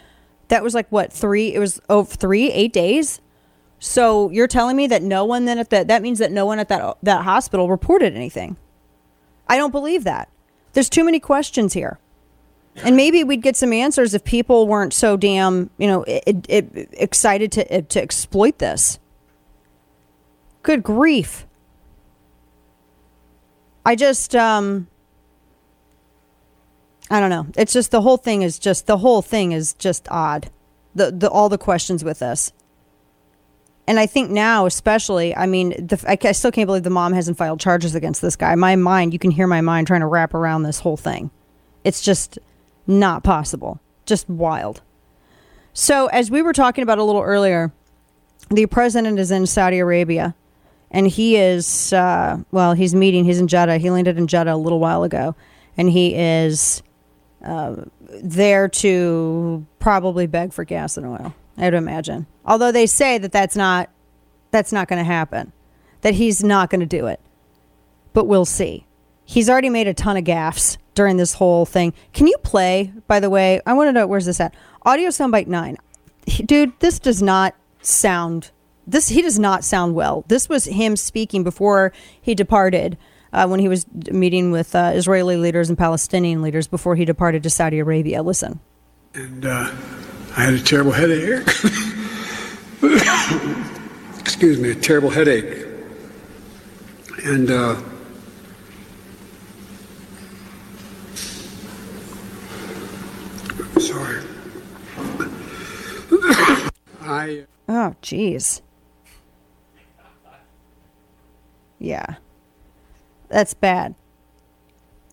that was like what, three, it was oh, three, eight days? So you're telling me that no one then at that, that means that no one at that, that hospital reported anything. I don't believe that. There's too many questions here. And maybe we'd get some answers if people weren't so damn, you know, it, it, excited to, to exploit this. Good grief. I just um I don't know. It's just the whole thing is just the whole thing is just odd. The the all the questions with this. And I think now, especially, I mean, the, I, I still can't believe the mom hasn't filed charges against this guy. My mind, you can hear my mind trying to wrap around this whole thing. It's just not possible. Just wild. So, as we were talking about a little earlier, the president is in Saudi Arabia and he is uh, well he's meeting he's in jeddah he landed in jeddah a little while ago and he is uh, there to probably beg for gas and oil i'd imagine although they say that that's not that's not going to happen that he's not going to do it but we'll see he's already made a ton of gaffes during this whole thing can you play by the way i want to know where's this at audio soundbite 9 dude this does not sound this he does not sound well. This was him speaking before he departed. Uh, when he was meeting with uh, Israeli leaders and Palestinian leaders before he departed to Saudi Arabia. Listen. And uh, I had a terrible headache. Excuse me, a terrible headache. And uh, sorry. I. Oh, jeez. Yeah. That's bad.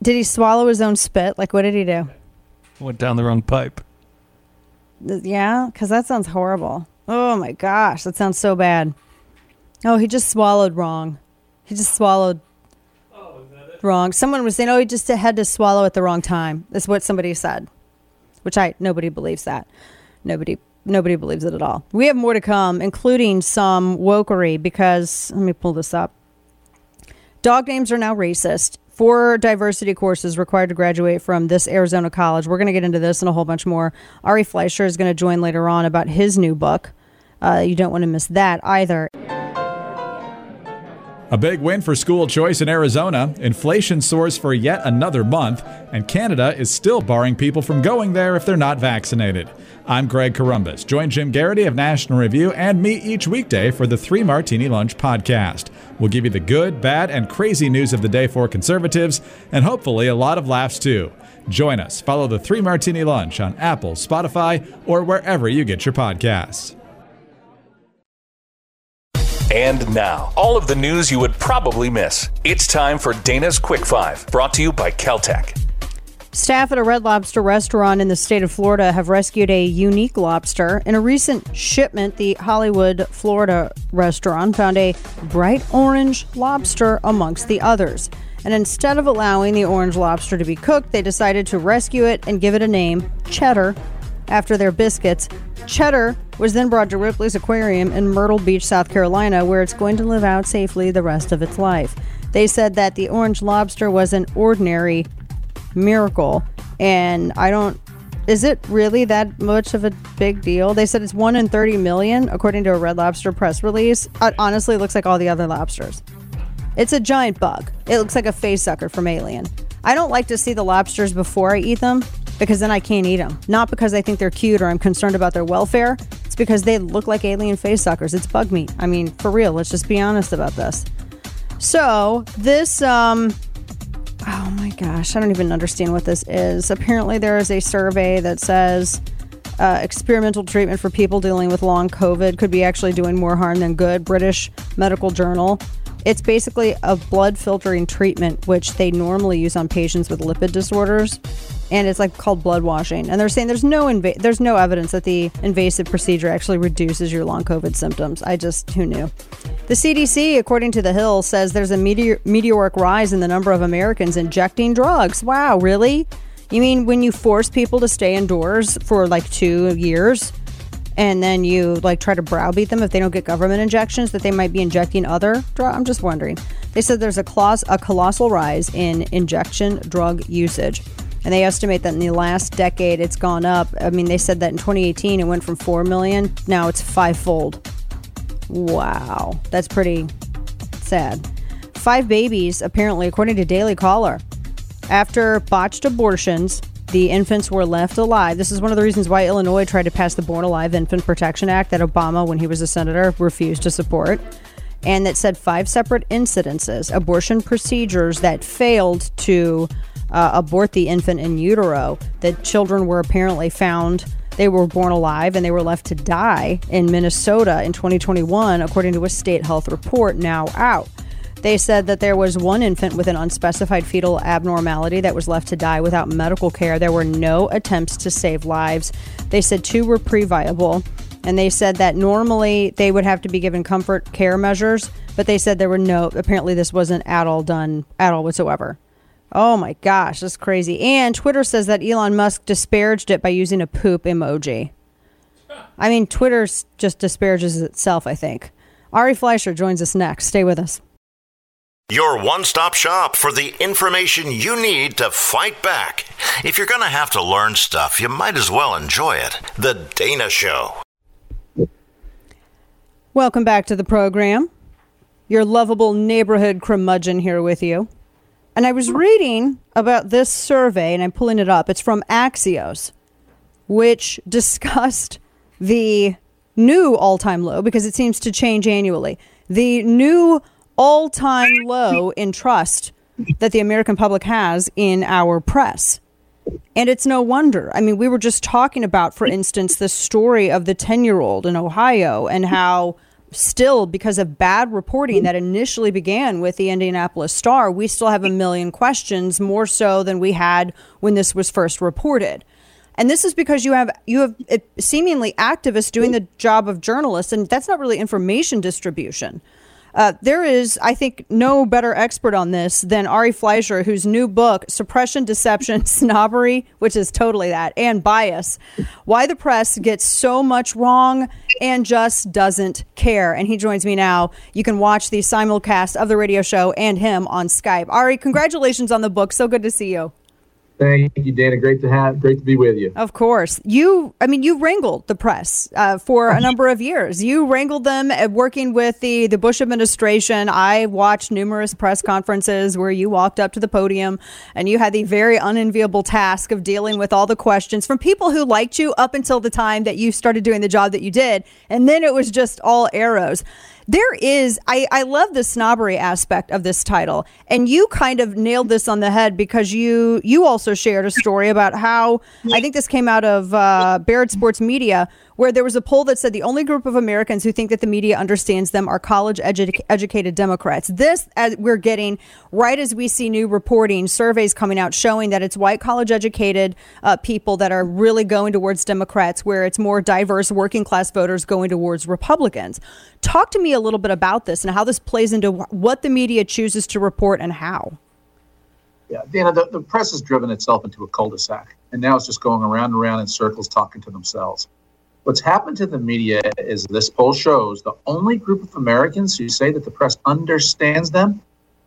Did he swallow his own spit? Like, what did he do? Went down the wrong pipe. Yeah, because that sounds horrible. Oh my gosh, that sounds so bad. Oh, he just swallowed wrong. He just swallowed wrong. Someone was saying, "Oh, he just had to swallow at the wrong time." That's what somebody said, which I nobody believes that. Nobody nobody believes it at all. We have more to come, including some wokery. Because let me pull this up. Dog names are now racist. Four diversity courses required to graduate from this Arizona college. We're going to get into this and a whole bunch more. Ari Fleischer is going to join later on about his new book. Uh, you don't want to miss that either. A big win for school choice in Arizona. Inflation soars for yet another month, and Canada is still barring people from going there if they're not vaccinated. I'm Greg Corombos. Join Jim Geraghty of National Review and me each weekday for the Three Martini Lunch podcast. We'll give you the good, bad, and crazy news of the day for conservatives, and hopefully a lot of laughs too. Join us. Follow the Three Martini Lunch on Apple, Spotify, or wherever you get your podcasts. And now, all of the news you would probably miss. It's time for Dana's Quick Five, brought to you by Keltec. Staff at a Red Lobster restaurant in the state of Florida have rescued a unique lobster. In a recent shipment, the Hollywood, Florida restaurant found a bright orange lobster amongst the others. And instead of allowing the orange lobster to be cooked, they decided to rescue it and give it a name, Cheddar, after their biscuits. Cheddar was then brought to Ripley's Aquarium in Myrtle Beach, South Carolina, where it's going to live out safely the rest of its life. They said that the orange lobster was an ordinary miracle, and I don't. Is it really that much of a big deal? They said it's one in 30 million, according to a Red Lobster press release. Uh, it honestly looks like all the other lobsters. It's a giant bug. It looks like a face sucker from Alien. I don't like to see the lobsters before I eat them because then I can't eat them. Not because I think they're cute or I'm concerned about their welfare. Because they look like alien face suckers. It's bug meat. I mean, for real, let's just be honest about this. So, this, um, oh my gosh, I don't even understand what this is. Apparently, there is a survey that says uh, experimental treatment for people dealing with long COVID could be actually doing more harm than good. British Medical Journal. It's basically a blood filtering treatment, which they normally use on patients with lipid disorders, and it's like called blood washing. And they're saying there's no inva- there's no evidence that the invasive procedure actually reduces your long COVID symptoms. I just who knew. The CDC, according to the Hill, says there's a meteor- meteoric rise in the number of Americans injecting drugs. Wow, really? You mean when you force people to stay indoors for like two years? and then you like try to browbeat them if they don't get government injections that they might be injecting other drug. I'm just wondering. They said there's a, clause, a colossal rise in injection drug usage. And they estimate that in the last decade it's gone up. I mean, they said that in 2018 it went from 4 million, now it's fivefold. Wow. That's pretty sad. Five babies, apparently, according to Daily Caller, after botched abortions, the infants were left alive. This is one of the reasons why Illinois tried to pass the Born Alive Infant Protection Act that Obama, when he was a senator, refused to support. And that said five separate incidences, abortion procedures that failed to uh, abort the infant in utero, that children were apparently found. They were born alive and they were left to die in Minnesota in 2021, according to a state health report now out. They said that there was one infant with an unspecified fetal abnormality that was left to die without medical care. There were no attempts to save lives. They said two were pre viable. And they said that normally they would have to be given comfort care measures, but they said there were no, apparently, this wasn't at all done at all whatsoever. Oh my gosh, that's crazy. And Twitter says that Elon Musk disparaged it by using a poop emoji. I mean, Twitter just disparages itself, I think. Ari Fleischer joins us next. Stay with us. Your one stop shop for the information you need to fight back. If you're going to have to learn stuff, you might as well enjoy it. The Dana Show. Welcome back to the program. Your lovable neighborhood curmudgeon here with you. And I was reading about this survey, and I'm pulling it up. It's from Axios, which discussed the new all time low because it seems to change annually. The new all time low in trust that the American public has in our press. And it's no wonder. I mean, we were just talking about, for instance, the story of the 10 year old in Ohio and how, still, because of bad reporting that initially began with the Indianapolis Star, we still have a million questions, more so than we had when this was first reported. And this is because you have you have seemingly activists doing the job of journalists, and that's not really information distribution. Uh, there is, I think, no better expert on this than Ari Fleischer, whose new book, Suppression, Deception, Snobbery, which is totally that, and Bias Why the Press Gets So Much Wrong and Just Doesn't Care. And he joins me now. You can watch the simulcast of the radio show and him on Skype. Ari, congratulations on the book. So good to see you. Thank you, Dana. Great to have, great to be with you. Of course, you. I mean, you wrangled the press uh, for a number of years. You wrangled them at working with the the Bush administration. I watched numerous press conferences where you walked up to the podium and you had the very unenviable task of dealing with all the questions from people who liked you up until the time that you started doing the job that you did, and then it was just all arrows there is I, I love the snobbery aspect of this title and you kind of nailed this on the head because you you also shared a story about how i think this came out of uh, barrett sports media where there was a poll that said the only group of Americans who think that the media understands them are college edu- educated Democrats. This, as we're getting right as we see new reporting, surveys coming out showing that it's white college educated uh, people that are really going towards Democrats, where it's more diverse working class voters going towards Republicans. Talk to me a little bit about this and how this plays into what the media chooses to report and how. Yeah, Dana, the, the press has driven itself into a cul-de-sac, and now it's just going around and around in circles talking to themselves. What's happened to the media is this poll shows the only group of Americans who say that the press understands them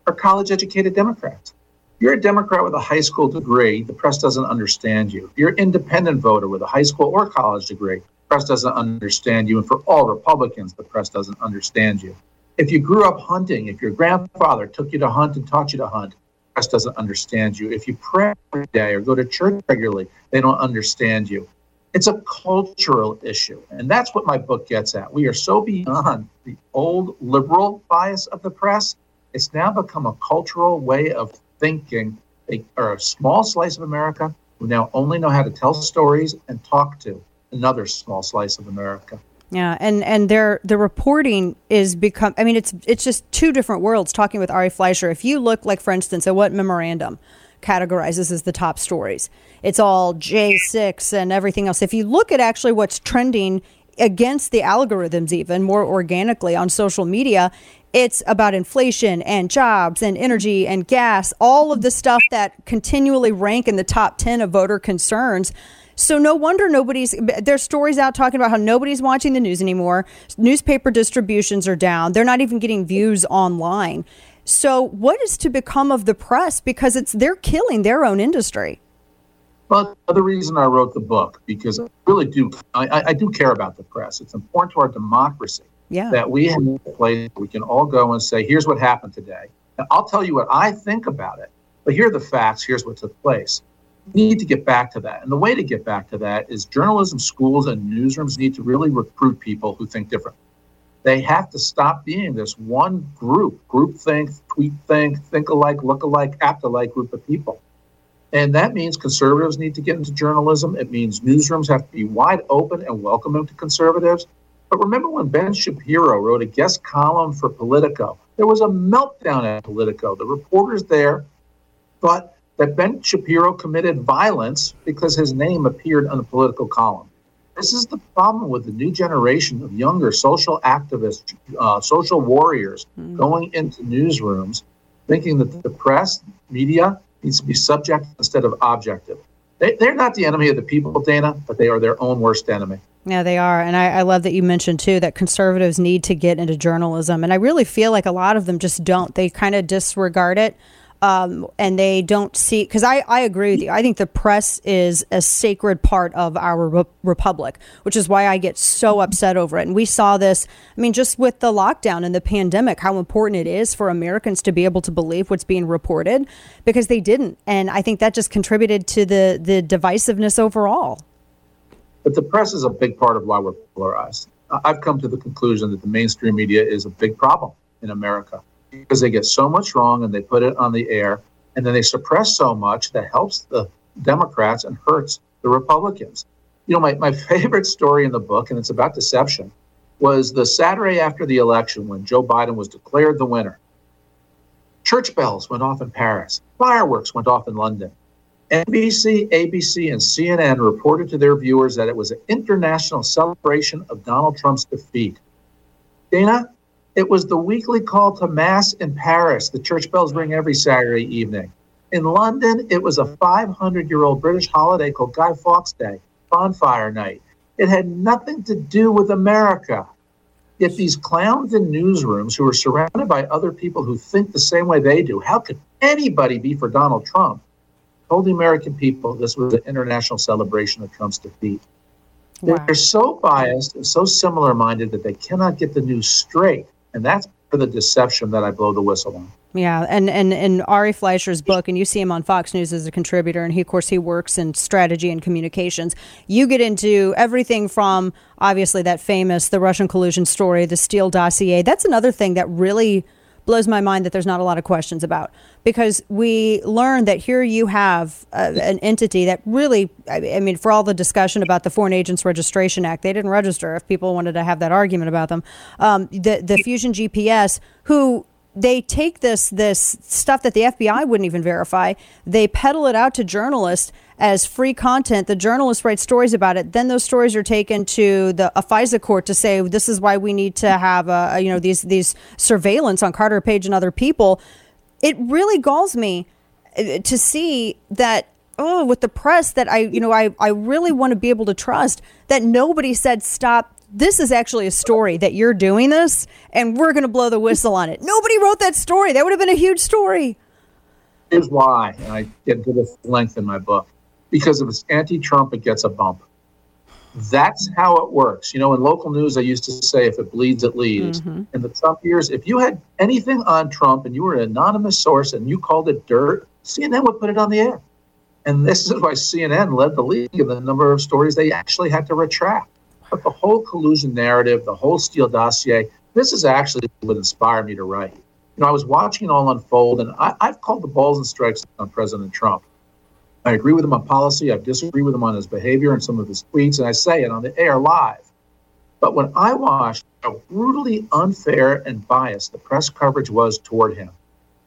are college educated Democrats. You're a Democrat with a high school degree, the press doesn't understand you. If you're an independent voter with a high school or college degree, the press doesn't understand you. And for all Republicans, the press doesn't understand you. If you grew up hunting, if your grandfather took you to hunt and taught you to hunt, the press doesn't understand you. If you pray every day or go to church regularly, they don't understand you. It's a cultural issue. And that's what my book gets at. We are so beyond the old liberal bias of the press. It's now become a cultural way of thinking, a, or a small slice of America who now only know how to tell stories and talk to another small slice of America. Yeah, and and their the reporting is become. I mean, it's it's just two different worlds. Talking with Ari Fleischer, if you look like, for instance, at what Memeorandum categorizes as the top stories. It's all J6 and everything else. If you look at actually what's trending against the algorithms, even more organically on social media, it's about inflation and jobs and energy and gas, all of the stuff that continually rank in the top 10 of voter concerns. So no wonder nobody's there's stories out talking about how nobody's watching the news anymore. Newspaper distributions are down. They're not even getting views online. So, what is to become of the press? Because it's they're killing their own industry. Well, the reason I wrote the book because I really do I, I do care about the press. It's important to our democracy yeah. that we have a place we can all go and say, "Here's what happened today." And I'll tell you what I think about it, but here are the facts. Here's what took place. We need to get back to that, and the way to get back to that is journalism schools and newsrooms need to really recruit people who think differently. They have to stop being this one group, group think, tweet think, think alike, look alike, act alike group of people. And that means conservatives need to get into journalism. It means newsrooms have to be wide open and welcoming to conservatives. But remember when Ben Shapiro wrote a guest column for Politico? There was a meltdown at Politico. The reporters there thought that Ben Shapiro committed violence because his name appeared on a political column. This is the problem with the new generation of younger social activists, uh, social warriors mm. going into newsrooms thinking that the press, media, needs to be subject instead of objective. They, they're not the enemy of the people, Dana, but they are their own worst enemy. Yeah, they are. And I, I, love that you mentioned, too, that conservatives need to get into journalism. And I really feel like a lot of them just don't. They kind of disregard it um, and they don't see because I, I agree with you. I think the press is a sacred part of our re- republic which is why i get so upset over it. And we saw this i mean just with the lockdown and the pandemic how important it is for americans to be able to believe what's being reported because they didn't. And i think that just contributed to the the divisiveness overall. But the press is a big part of why we're polarized. I've come to the conclusion that the mainstream media is a big problem in america because they get so much wrong and they put it on the air, and then they suppress so much that helps the Democrats and hurts the Republicans. You know, my, my favorite story in the book, and it's about deception, was the Saturday after the election when Joe Biden was declared the winner. Church bells went off in Paris, fireworks went off in London. NBC, ABC, and CNN reported to their viewers that it was an international celebration of Donald Trump's defeat. Dana, it was the weekly call to Mass in Paris. The church bells ring every Saturday evening. In London, it was a 500 year old British holiday called Guy Fawkes Day, bonfire night. It had nothing to do with America. Yet these clowns in newsrooms who are surrounded by other people who think the same way they do, how could anybody be for Donald Trump? Told the American people this was an international celebration of Trump's defeat. Wow. They're so biased and so similar minded that they cannot get the news straight. And that's the deception that I blow the whistle on. Yeah, and and in Ari Fleischer's book, and you see him on Fox News as a contributor, and he, of course, he works in strategy and communications. You get into everything from obviously that famous the Russian collusion story, the Steele dossier. That's another thing that really blows my mind that there's not a lot of questions about because we learned that here you have uh, an entity that really, I mean, for all the discussion about the Foreign Agents Registration Act, they didn't register if people wanted to have that argument about them. Um, the, the Fusion GPS, who they take this this stuff that the FBI wouldn't even verify, they peddle it out to journalists as free content. The journalists write stories about it. Then those stories are taken to the a FISA court to say this is why we need to have a, you know these these surveillance on Carter Page and other people. It really galls me uh, to see that oh with the press that I you know I I really want to be able to trust that nobody said stop this is actually a story that you're doing this and we're going to blow the whistle on it. Nobody wrote that story. That would have been a huge story. Here's why, and I get into this length in my book. Because if it's anti Trump, it gets a bump. That's how it works. You know, in local news, I used to say, if it bleeds, it leads. Mm-hmm. In the Trump years, if you had anything on Trump and you were an anonymous source and you called it dirt, CNN would put it on the air. And this is why CNN led the league in the number of stories they actually had to retract. But the whole collusion narrative, the whole Steele dossier, this is actually what inspired me to write. You know, I was watching it all unfold, and I, I've called the balls and strikes on President Trump. I agree with him on policy. I disagree with him on his behavior and some of his tweets, and I say it on the air live. But when I watched how brutally unfair and biased the press coverage was toward him,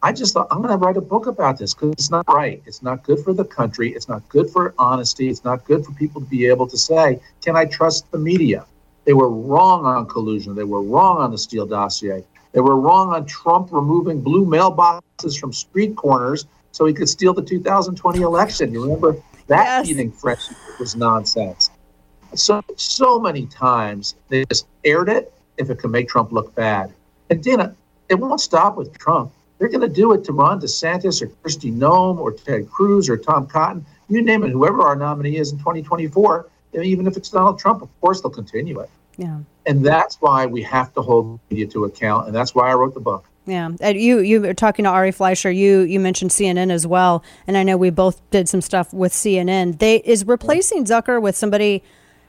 I just thought, I'm going to write a book about this because it's not right. It's not good for the country. It's not good for honesty. It's not good for people to be able to say, can I trust the media? They were wrong on collusion. They were wrong on the Steele dossier. They were wrong on Trump removing blue mailboxes from street corners so he could steal the 2020 election. You remember that yes. feeding fresh was nonsense. So so many times they just aired it if it could make Trump look bad. And Dana, it won't stop with Trump. They're going to do it to Ron DeSantis or Kristi Noem or Ted Cruz or Tom Cotton. You name it, whoever our nominee is in 2024, even if it's Donald Trump, of course they'll continue it. Yeah. And that's why we have to hold media to account. And that's why I wrote the book. Yeah, and you you were talking to Ari Fleischer. You you mentioned CNN as well, and I know we both did some stuff with CNN. They is replacing Zucker with somebody,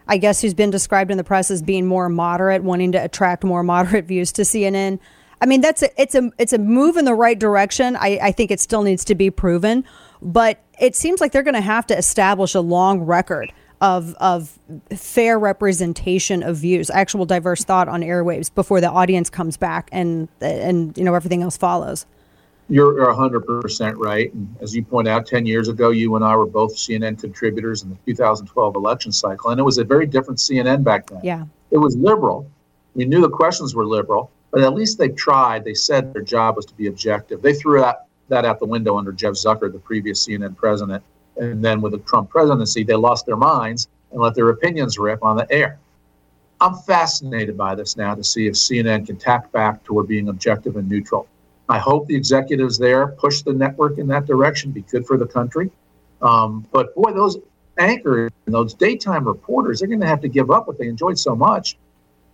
I guess, who's been described in the press as being more moderate, wanting to attract more moderate views to CNN. I mean, that's a, it's a it's a move in the right direction. I, I think it still needs to be proven, but it seems like they're going to have to establish a long record of of fair representation of views, actual diverse thought on airwaves before the audience comes back and and you know everything else follows. You're, you're 100% right. And as you point out, 10 years ago, you and I were both CNN contributors in the 2012 election cycle. And it was a very different CNN back then. Yeah. It was liberal. We knew the questions were liberal but at least they tried. They said their job was to be objective. They threw that, that out the window under Jeff Zucker, the previous CNN president. And then with the Trump presidency, they lost their minds and let their opinions rip on the air. I'm fascinated by this now to see if CNN can tap back toward being objective and neutral. I hope the executives there push the network in that direction, be good for the country. Um, but boy, those anchors and those daytime reporters, they're going to have to give up what they enjoyed so much,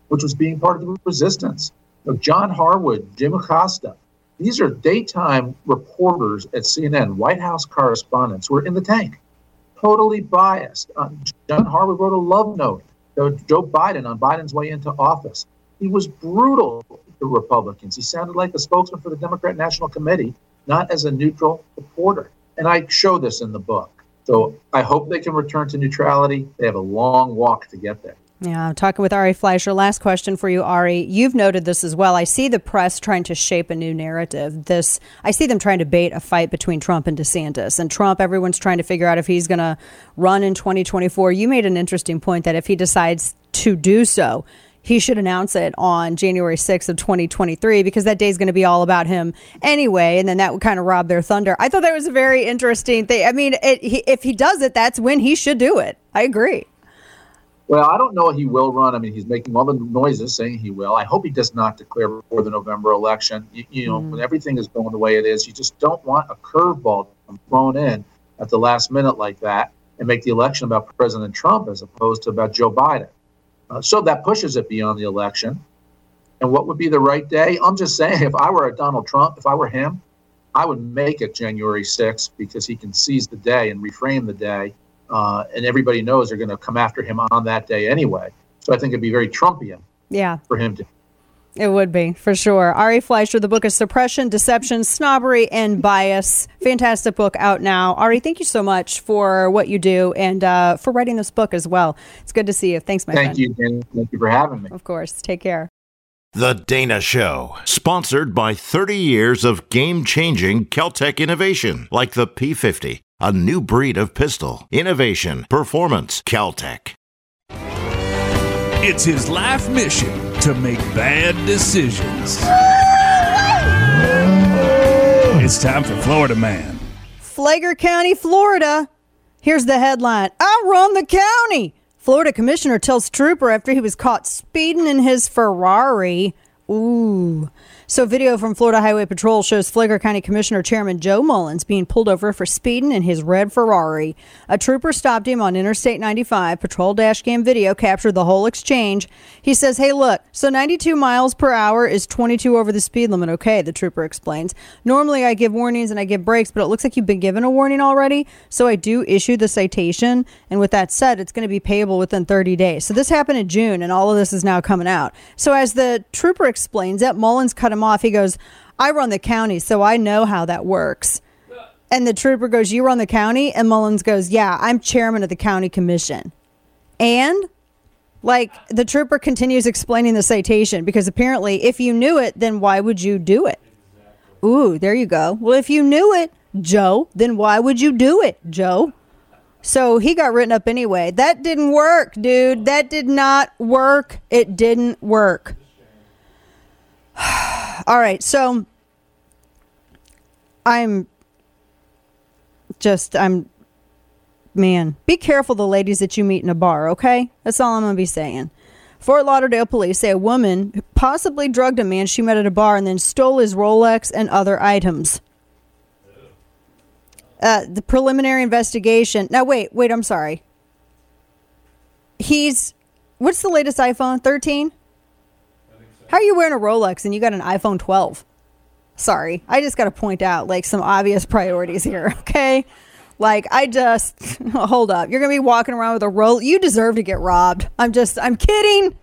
which was being part of the resistance. Know, John Harwood, Jim Acosta, these are daytime reporters at CNN, White House correspondents who are in the tank, totally biased. Uh, John Harwood wrote a love note to Joe Biden on Biden's way into office. He was brutal to Republicans. He sounded like a spokesman for the Democrat National Committee, not as a neutral reporter. And I show this in the book. So I hope they can return to neutrality. They have a long walk to get there. Yeah, talking with Ari Fleischer. Last question for you, Ari. You've noted this as well. I see the press trying to shape a new narrative. This, I see them trying to bait a fight between Trump and DeSantis. And Trump, everyone's trying to figure out if he's going to run in 2024. You made an interesting point that if he decides to do so, he should announce it on January 6th of 2023 because that day is going to be all about him anyway. And then that would kind of rob their thunder. I thought that was a very interesting thing. I mean, it, he, if he does it, that's when he should do it. I agree. Well, I don't know he will run. I mean, he's making all the noises saying he will. I hope he does not declare before the November election. You, you know, mm. when everything is going the way it is, you just don't want a curveball thrown in at the last minute like that and make the election about President Trump as opposed to about Joe Biden. Uh, so that pushes it beyond the election. And what would be the right day? I'm just saying, if I were a Donald Trump, if I were him, I would make it January 6th because he can seize the day and reframe the day uh, and everybody knows they're going to come after him on that day anyway. So I think it'd be very Trumpian. Yeah. For him to. It would be for sure. Ari Fleischer, the book is Suppression, Deception, Snobbery, and Bias. Fantastic book out now. Ari, thank you so much for what you do and uh, for writing this book as well. It's good to see you. Thanks, my thank friend. Thank you, Dana. Thank you for having me. Of course. Take care. The Dana Show, sponsored by 30 years of game changing Keltec innovation like the P50 a new breed of pistol. Innovation, performance, Keltec. It's his life mission to make bad decisions. it's time for Florida Man. Flagler County, Florida. Here's the headline I run the county. Florida commissioner tells trooper after he was caught speeding in his Ferrari. Ooh. So, video from Florida Highway Patrol shows Flagler County Commissioner Chairman Joe Mullins being pulled over for speeding in his red Ferrari. A trooper stopped him on Interstate 95. Patrol dash dashcam video captured the whole exchange. He says, Hey, look, so 92 miles per hour is 22 over the speed limit. Okay, the trooper explains. Normally, I give warnings and I give breaks, but it looks like you've been given a warning already. So, I do issue the citation. And with that said, it's going to be payable within 30 days. So, this happened in June, and all of this is now coming out. So, as the trooper explains that, Mullins cut him off. He goes, I run the county, so I know how that works. And the trooper goes, You run the county? And Mullins goes, Yeah, I'm chairman of the county commission. And like the trooper continues explaining the citation because apparently, if you knew it, then why would you do it? Ooh, there you go. Well, if you knew it, Joe, then why would you do it, Joe? So he got written up anyway. That didn't work, dude. That did not work. It didn't work. All right, so I'm just I'm man, be careful the ladies that you meet in a bar, okay? That's all I'm going to be saying. Fort Lauderdale police say a woman possibly drugged a man she met at a bar and then stole his Rolex and other items. Uh, the preliminary investigation. Now, wait, wait, I'm sorry. He's, what's the latest iPhone? 13? How are you wearing a Rolex and you got an iPhone 12? Sorry, I just got to point out like some obvious priorities here, okay? Like I just hold up. You're gonna be walking around with a roll. You deserve to get robbed. I'm just. I'm kidding.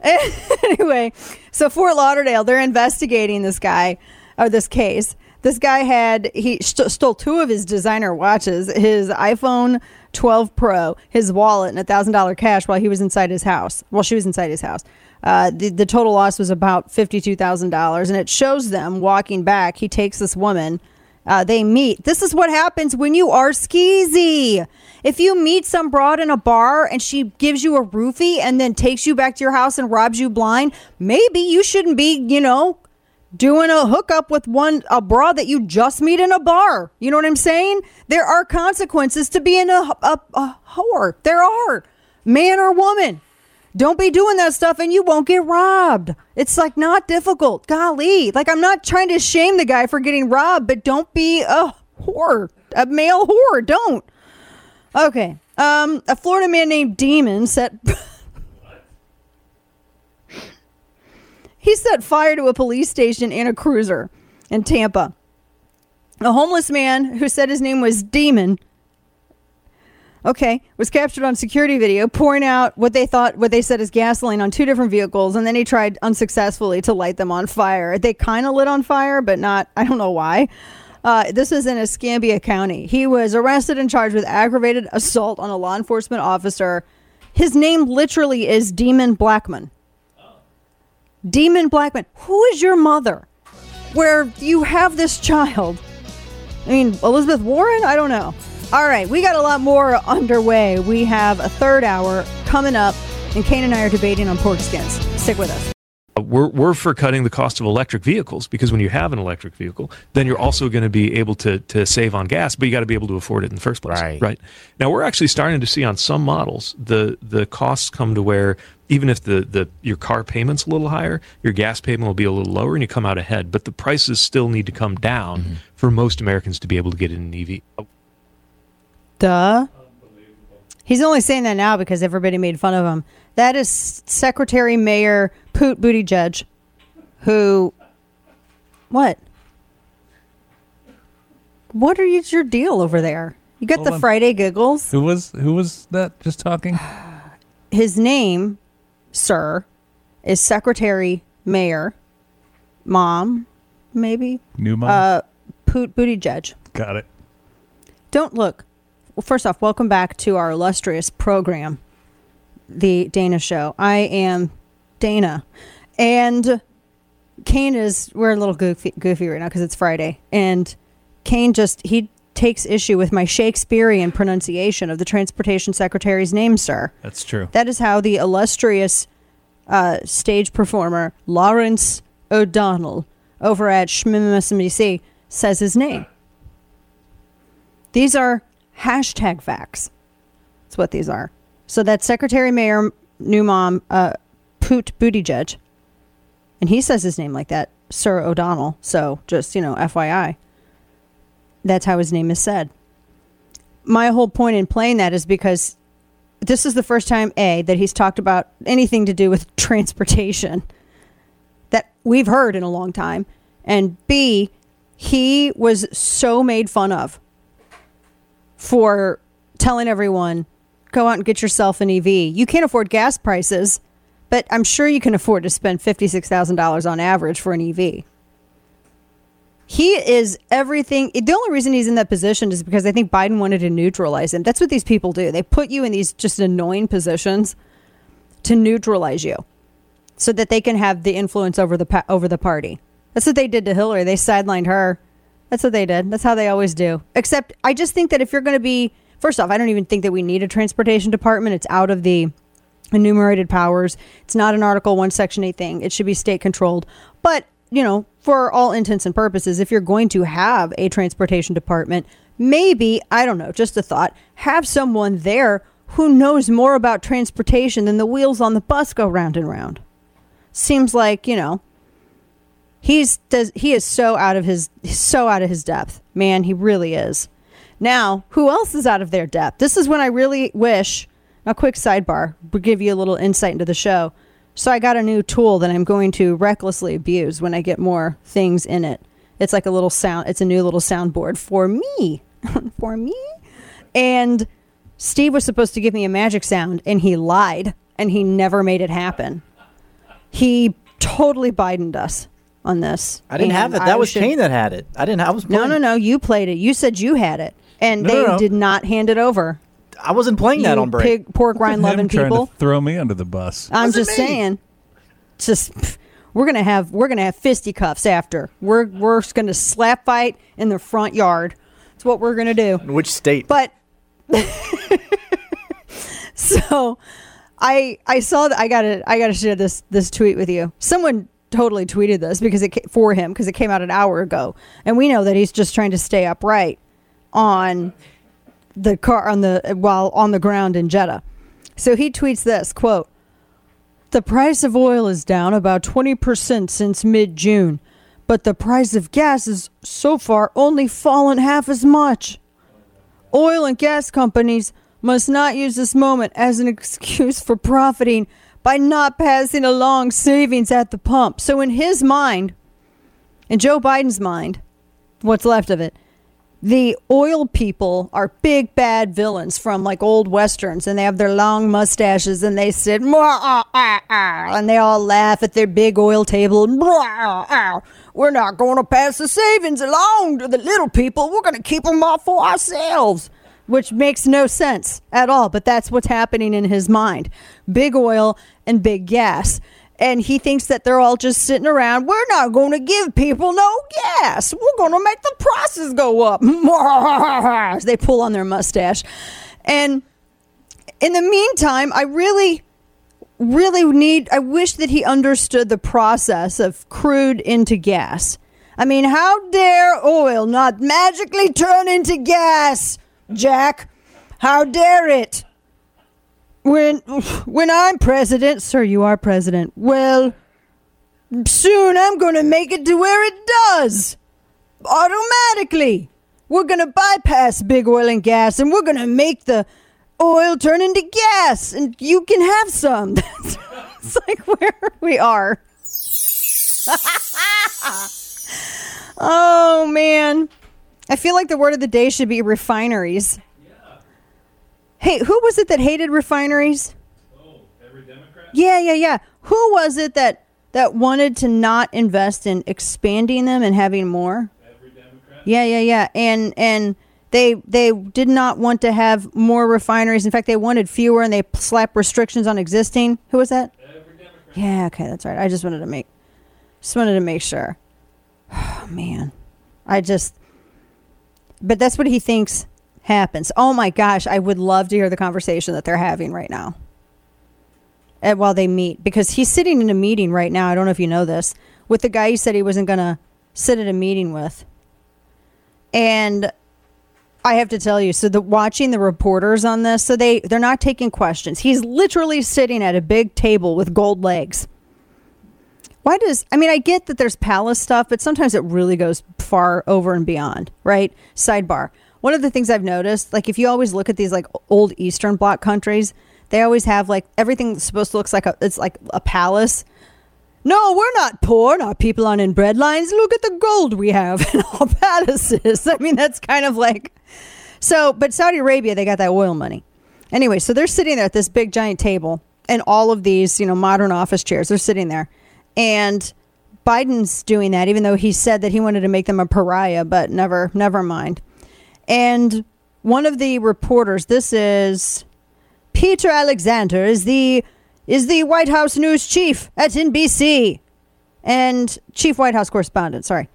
anyway, so Fort Lauderdale, they're investigating this guy or this case. This guy had he st- stole two of his designer watches, his iPhone 12 Pro, his wallet, and a thousand dollar cash while he was inside his house. While she was inside his house. Uh, the, the total loss was about $52,000. And it shows them walking back. He takes this woman. Uh, they meet. This is what happens when you are skeezy. If you meet some broad in a bar and she gives you a roofie and then takes you back to your house and robs you blind, maybe you shouldn't be, you know, doing a hookup with one a broad that you just meet in a bar. You know what I'm saying? There are consequences to being a, a, a whore. There are, man or woman. Don't be doing that stuff and you won't get robbed. It's like not difficult. Golly. Like I'm not trying to shame the guy for getting robbed, but don't be a whore, a male whore. Don't. Okay. Um, a Florida man named Demon set. he set fire to a police station and a cruiser in Tampa. A homeless man who said his name was Demon Okay, was captured on security video pouring out what they thought, what they said is gasoline on two different vehicles, and then he tried unsuccessfully to light them on fire. They kind of lit on fire, but not, I don't know why. Uh, this is in Escambia County. He was arrested and charged with aggravated assault on a law enforcement officer. His name literally is Demon Blackman. Demon Blackman. Who is your mother? Where you have this child? I mean, Elizabeth Warren? I don't know. All right, we got a lot more underway. We have a third hour coming up, and Kane and I are debating on pork skins. Stick with us. Uh, we're, we're for cutting the cost of electric vehicles because when you have an electric vehicle, then you're also going to be able to, to save on gas, but you got to be able to afford it in the first place. Right. Right. Now we're actually starting to see on some models the the costs come to where even if the, the your car payment's a little higher, your gas payment will be a little lower and you come out ahead. But the prices still need to come down mm-hmm. for most Americans to be able to get in an EV. Duh. He's only saying that now because everybody made fun of him. That is Secretary Mayor Poot Booty Judge, who. What? What are you, your deal over there? You got Hold the on. Friday giggles. Who was who was that just talking? His name, sir, is Secretary Mayor, Mom, maybe New mom? Uh, Poot Buttigieg. Got it. Don't look. Well, first off, welcome back to our illustrious program, the Dana Show. I am Dana, and Kane is. We're a little goofy, goofy right now because it's Friday, and Kane just he takes issue with my Shakespearean pronunciation of the transportation secretary's name, sir. That's true. That is how the illustrious uh, stage performer Lawrence O'Donnell over at SMSMDC says his name. These are hashtag facts. That's what these are. So that's Secretary Mayor New Mom uh, Poot Buttigieg, and he says his name like that, Sir O'Donnell. So just you know, FYI, that's how his name is said. My whole point in playing that is because this is the first time a that he's talked about anything to do with transportation that we've heard in a long time and b he was so made fun of for telling everyone go out and get yourself an ev you can't afford gas prices but i'm sure you can afford to spend $56000 on average for an ev he is everything. The only reason he's in that position is because I think Biden wanted to neutralize him. That's what these people do. They put you in these just annoying positions to neutralize you, so that they can have the influence over the over the party. That's what they did to Hillary. They sidelined her. That's what they did. That's how they always do. Except, I just think that if you're going to be, first off, I don't even think that we need a transportation department. It's out of the enumerated powers. It's not an Article 1, Section 8 thing. It should be state controlled. But, you know, for all intents and purposes, if you're going to have a transportation department, maybe, I don't know, just a thought, have someone there who knows more about transportation than the wheels on the bus go round and round. Seems like, you know, he's does he is so out of his so out of his depth. Man, he really is. Now, who else is out of their depth? This is when I really wish a quick sidebar would give you a little insight into the show. So I got a new tool that I'm going to recklessly abuse when I get more things in it. It's like a little sound. It's a new little soundboard for me, for me. And Steve was supposed to give me a magic sound, and he lied, and he never made it happen. He totally Bidened us on this. I didn't have it. That I was should- Kane that had it. I didn't. I was No, playing- no, no. You played it. You said you had it, and No, they no, no. did not hand it over. I wasn't playing that You on break. Pig, pork rind loving people. throw me under the bus. I'm just saying. Just pff, we're gonna have we're gonna have fisticuffs after. We're we're just gonna slap fight in the front yard. That's what we're gonna do. In which state? But so I I saw that I gotta I gotta share this this tweet with you. Someone totally tweeted this because it for him because it came out an hour ago, and we know that he's just trying to stay upright on the car on the while on the ground in Jeddah. So he tweets this quote: "The price of oil is down about twenty percent since mid-June, but the price of gas has so far only fallen half as much." Oil and gas companies must not use this moment as an excuse for profiting by not passing along savings at the pump. So, in his mind, in Joe Biden's mind, what's left of it, the oil people are big bad villains from like old westerns and they have their long mustaches and they sit and they all laugh at their big oil table. "Mwah, ah, we're not going to pass the savings along to the little people. We're going to keep them all for ourselves which makes no sense at all but that's what's happening in his mind big oil and big gas and he thinks that they're all just sitting around. We're not going to give people no gas. We're going to make the prices go up. They pull on their mustache. And in the meantime, I really, really need, I wish that he understood the process of crude into gas. I mean, how dare oil not magically turn into gas, Jack? How dare it? when when I'm president, sir, you are president. Well, soon I'm going to make it to where it does automatically. We're going to bypass big oil and gas, and we're going to make the oil turn into gas, and you can have some. it's like where we are. oh man, I feel like the word of the day should be refineries. Yeah. Hey, who was it that hated refineries? Oh, every Democrat. Yeah, yeah, yeah. Who was it that that wanted to not invest in expanding them and having more? Every Democrat. Yeah, yeah, yeah. And and they they did not want to have more refineries. In fact, they wanted fewer, and they slapped restrictions on existing. Who was that? Every Democrat. Yeah, okay, that's right. I just wanted to make just wanted to make sure. Oh man, I just. But that's what he thinks happens. Oh my gosh, I would love to hear the conversation that they're having right now. While they meet, because he's sitting in a meeting right now. I don't know if you know this with the guy he said he wasn't going to sit at a meeting with. And I have to tell you, so the watching the reporters on this, so they they're not taking questions. He's literally sitting at a big table with gold legs. Why does I mean I get that there's palace stuff, but sometimes it really goes far over and beyond, right? Sidebar one of the things I've noticed, like if you always look at these like old Eastern Bloc countries, they always have like everything supposed to look like a it's like a palace. No, we're not poor, not people on in bread lines. Look at the gold we have in all palaces. I mean, that's kind of like so. But Saudi Arabia, they got that oil money. Anyway, so they're sitting there at this big giant table, and all of these, you know, modern office chairs. They're sitting there, and Biden's doing that, even though he said that he wanted to make them a pariah. But never, never mind. And one of the reporters, this is Peter Alexander, is the is the White House news chief at NBC and chief White House correspondent, sorry.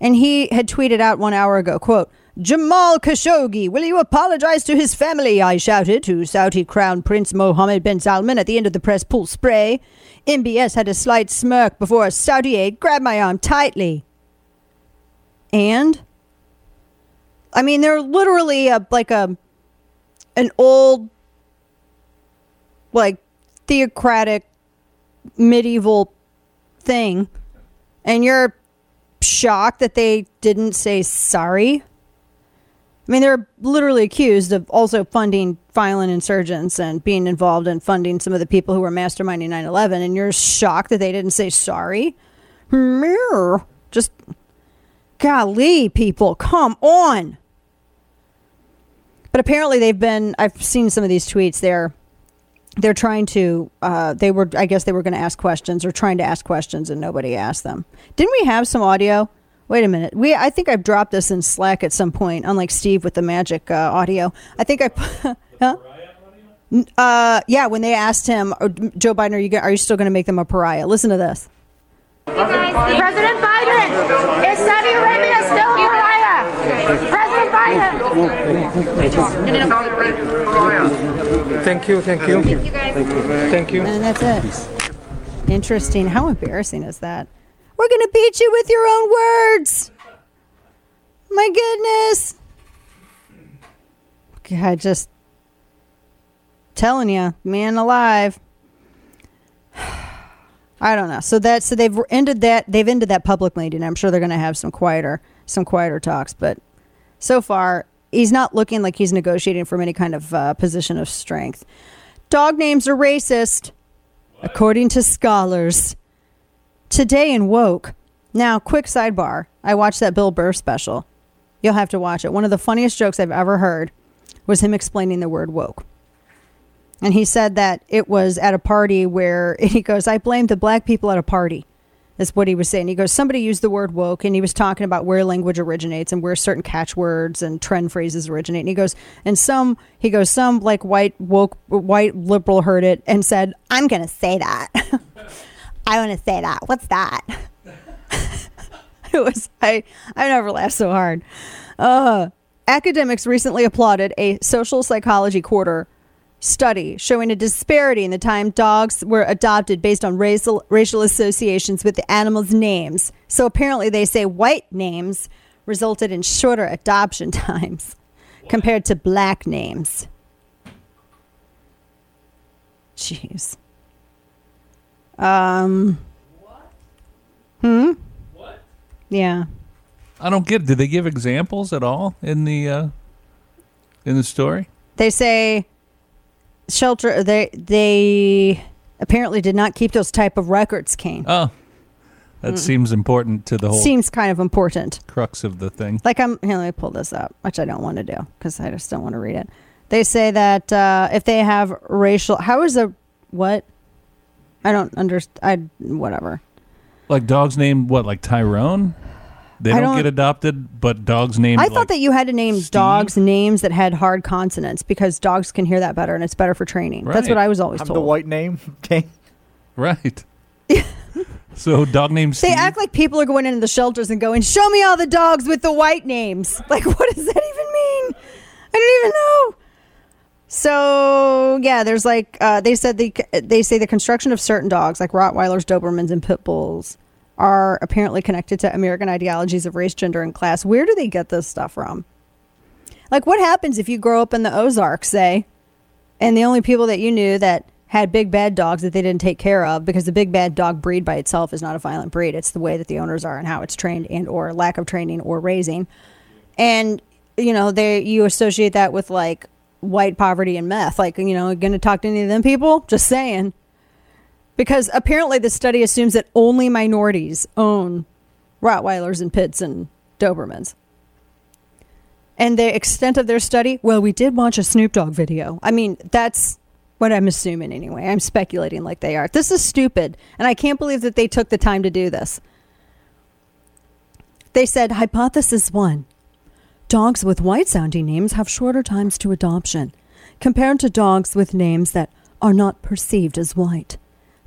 And he had tweeted out one hour ago, quote, Jamal Khashoggi, will you apologize to his family? I shouted to Saudi Crown Prince Mohammed bin Salman at the end of the press pool spray. MBS had a slight smirk before a Saudi aide grabbed my arm tightly. And I mean, they're literally a like a an old like theocratic medieval thing and you're shocked that they didn't say sorry. I mean, they're literally accused of also funding violent insurgents and being involved in funding some of the people who were masterminding 9 11, and you're shocked that they didn't say sorry? Just Golly, people, come on. But apparently, they've been. I've seen some of these tweets. They're they're trying to. Uh, they were. I guess they were going to ask questions or trying to ask questions, and nobody asked them. Didn't we have some audio? Wait a minute. We. I think I've dropped this in Slack at some point. Unlike Steve with the magic uh, audio. I think I. huh? Uh, yeah, when they asked him, Joe Biden, are you are you still going to make them a pariah? Listen to this. President Biden, is Saudi Arabia still a pariah? President Biden. Thank you, thank you. Thank you, guys. Thank you. And that's it. Interesting. How embarrassing is that? We're going to beat you with your own words. My goodness. I just telling you, man alive. I don't know. So that so they've ended that they've ended that public meeting. I'm sure they're going to have some quieter some quieter talks, but so far he's not looking like he's negotiating from any kind of uh, position of strength. Dog names are racist, according to scholars. Today in woke. Now, quick sidebar. I watched that Bill Burr special. You'll have to watch it. One of the funniest jokes I've ever heard was him explaining the word woke. And he said that it was at a party where he goes, I blame the black people at a party. That's what he was saying. He goes, somebody used the word woke, and he was talking about where language originates and where certain catchwords and trend phrases originate. And he goes, and some, he goes, some like white woke, white liberal heard it and said, I'm going to say that. I want to say that. What's that? it was, I, I never laughed so hard. Uh, academics recently applauded a social psychology quarter study showing a disparity in the time dogs were adopted based on racial, racial associations with the animals' names. So apparently, they say white names resulted in shorter adoption times compared to black names. Jeez. Um. Hmm. What? Yeah. I don't get. Did they give examples at all in the uh, in the story? They say shelter. They they apparently did not keep those type of records, Kane. Oh, that Mm. seems important to the whole Seems kind of important. crux of the thing. Like I'm here. Let me pull this up, which I don't want to do because I just don't want to read it. They say that uh, if they have racial, how is a what? I don't understand. I whatever. Like dogs named what? Like Tyrone? They don't, don't- get adopted, but dogs named. I like, thought that you had to name dogs names that had hard consonants because dogs can hear that better and it's better for training. That's what I was always I'm told. the white name. Okay. right. so dog names. They act like people are going into the shelters and going, "Show me all the dogs with the white names." Like, what does that even mean? I don't even know. So yeah, there's like uh, they said the they say the construction of certain dogs like Rottweilers, Dobermans, and pit bulls are apparently connected to American ideologies of race, gender, and class. Where do they get this stuff from? Like, what happens if you grow up in the Ozarks, say, and the only people that you knew that had big bad dogs that they didn't take care of because the big bad dog breed by itself is not a violent breed. It's the way that the owners are and how it's trained and or lack of training or raising. And you know, they you associate that with like white poverty and meth. Like, you know, going to talk to any of them people? Just saying. Because apparently the study assumes that only minorities own Rottweilers and Pits and Dobermans. And the extent of their study, well, we did watch a Snoop Dogg video. I mean, that's what I'm assuming anyway. I'm speculating like they are. This is stupid. And I can't believe that they took the time to do this. They said, Hypothesis one dogs with white sounding names have shorter times to adoption compared to dogs with names that are not perceived as white.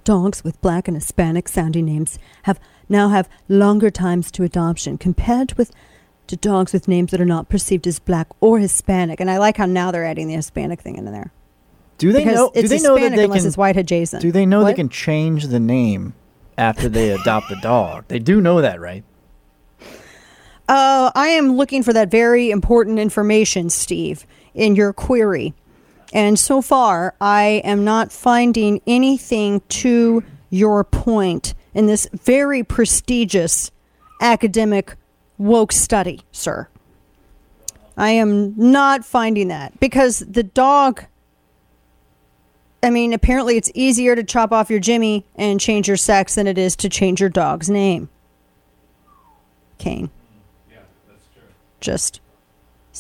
Dogs with black and Hispanic sounding names have now have longer times to adoption compared with to dogs with names that are not perceived as black or Hispanic. And I like how now they're adding the Hispanic thing in there. Do they Because know? it's do they know that Hispanic they unless can? it's white adjacent. Do they know they can change the name after they adopt the dog? They do know that, right? Uh, I am looking for that very important information, Steve, in your query. And so far, I am not finding anything to your point in this very prestigious academic woke study, sir. I am not finding that because the dog. I mean, apparently it's easier to chop off your Jimmy and change your sex than it is to change your dog's name. Kane. Just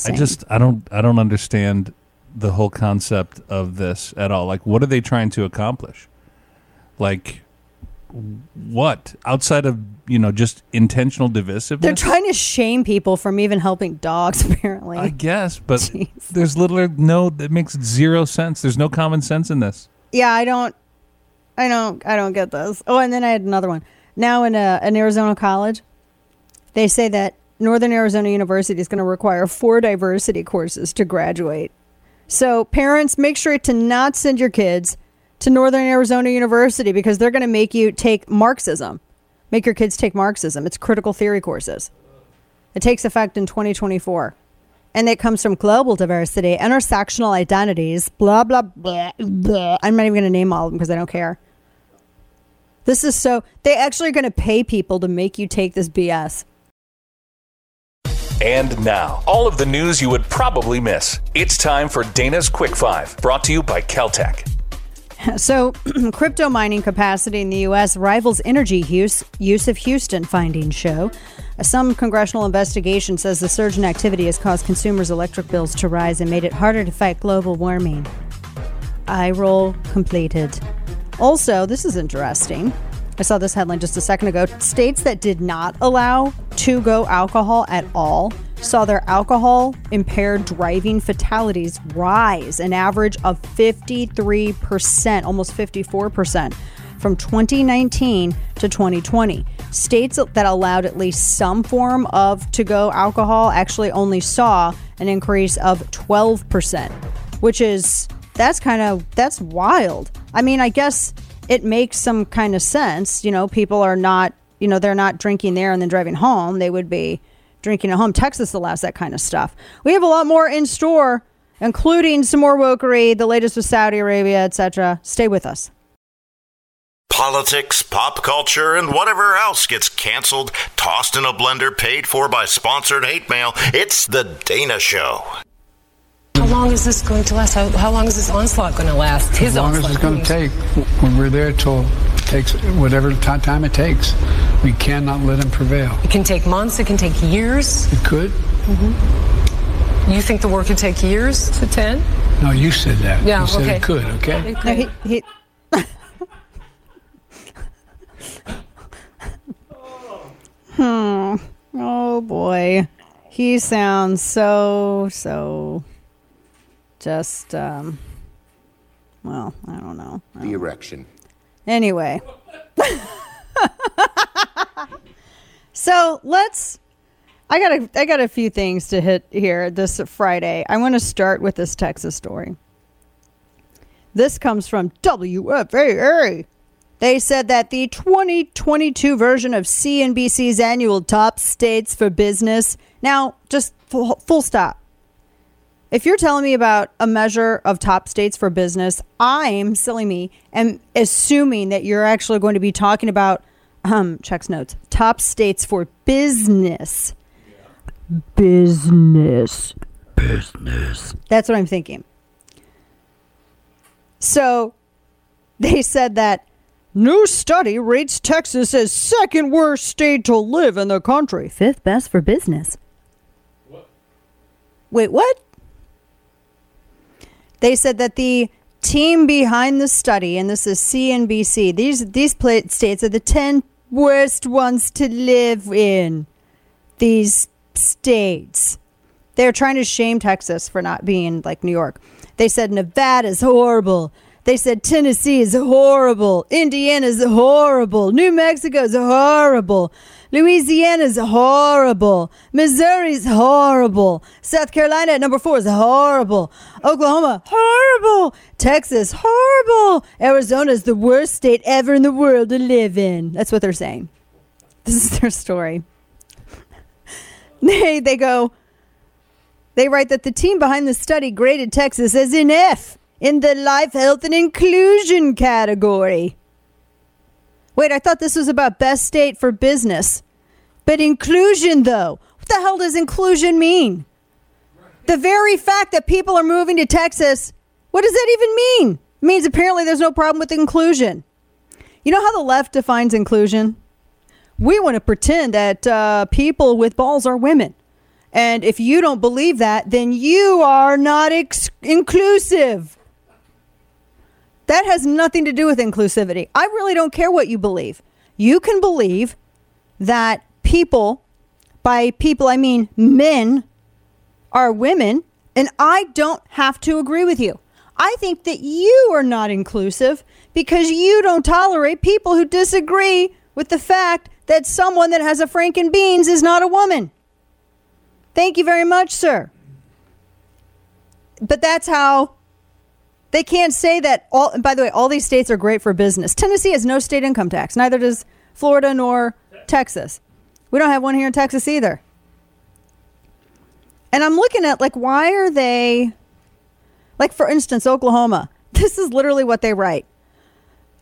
I just I don't I don't understand the whole concept of this at all. Like, what are they trying to accomplish? Like, what outside of you know just intentional divisiveness? They're trying to shame people from even helping dogs, apparently. I guess, but there's literally no. That makes zero sense. There's no common sense in this. yeah, I don't, I don't, I don't get this. Oh, and then I had another one. Now in a, an Arizona college, they say that Northern Arizona University is going to require four diversity courses to graduate. So parents, make sure to not send your kids to Northern Arizona University because they're going to make you take Marxism. Make your kids take Marxism. It's critical theory courses. It takes effect in 2024. And it comes from global diversity, intersectional identities, blah, blah, blah, blah. I'm not even going to name all of them because I don't care. This is so, they actually are going to pay people to make you take this BS. And now, all of the news you would probably miss. It's time for Dana's Quick Five, brought to you by Keltec. So, crypto mining capacity in the U.S. rivals energy use, use of Houston, findings show. Some congressional investigation says the surge in activity has caused consumers' electric bills to rise and made it harder to fight global warming. Eye roll completed. Also, this is interesting. I saw this headline just a second ago. States that did not allow to go alcohol at all saw their alcohol impaired driving fatalities rise an average of 53%, almost 54% from 2019 to 2020. States that allowed at least some form of to go alcohol actually only saw an increase of 12%, which is that's kind of that's wild. I mean, I guess it makes some kind of sense. You know, people are not, you know, they're not drinking there and then driving home. They would be drinking at home. Texas allows that kind of stuff. We have a lot more in store, including some more wokery, the latest with Saudi Arabia, etc. Stay with us. Politics, pop culture, and whatever else gets canceled, tossed in a blender, paid for by sponsored hate mail. It's The Dana Show. How long is this going to last? How, how long is this onslaught going to last? His as long as onslaught. it's going to take, when we're there till it takes whatever ti- time it takes, we cannot let him prevail. It can take months. It can take years. It could. Mm-hmm. You think the war could take years to ten? No, you said that. Yeah, You said okay. it could. Okay. No, he, he, hmm. Oh boy. He sounds so, so just, um, well, I don't know. The erection. Anyway. so let's. I got a I got a few things to hit here this Friday. I want to start with this Texas story. This comes from WFAA. They said that the 2022 version of CNBC's annual Top States for Business. Now, just full, full stop. If you're telling me about a measure of top states for business, I'm silly me am assuming that you're actually going to be talking about um checks notes top states for business. Business. Business. That's what I'm thinking. So they said that new study rates Texas as second worst state to live in the country, fifth best for business. Wait, what? They said that the team behind the study, and this is CNBC, these these states are the ten worst ones to live in. These states. They're trying to shame Texas for not being like New York. They said Nevada's horrible. They said Tennessee is horrible. Indiana's horrible. New Mexico's horrible. Louisiana's horrible. Missouri's horrible. South Carolina at number four is horrible. Oklahoma, horrible. Texas, horrible. Arizona's the worst state ever in the world to live in. That's what they're saying. This is their story. They they go. They write that the team behind the study graded Texas as an F in the life, health, and inclusion category. Wait, I thought this was about best state for business. But inclusion, though, what the hell does inclusion mean? The very fact that people are moving to Texas, what does that even mean? It means apparently there's no problem with inclusion. You know how the left defines inclusion? We want to pretend that uh, people with balls are women. And if you don't believe that, then you are not ex- inclusive. That has nothing to do with inclusivity. I really don't care what you believe. You can believe that people, by people I mean men, are women, and I don't have to agree with you. I think that you are not inclusive because you don't tolerate people who disagree with the fact that someone that has a Franken beans is not a woman. Thank you very much, sir. But that's how they can't say that all by the way, all these states are great for business. Tennessee has no state income tax, neither does Florida nor Texas. We don't have one here in Texas either. And I'm looking at like why are they like for instance Oklahoma. This is literally what they write.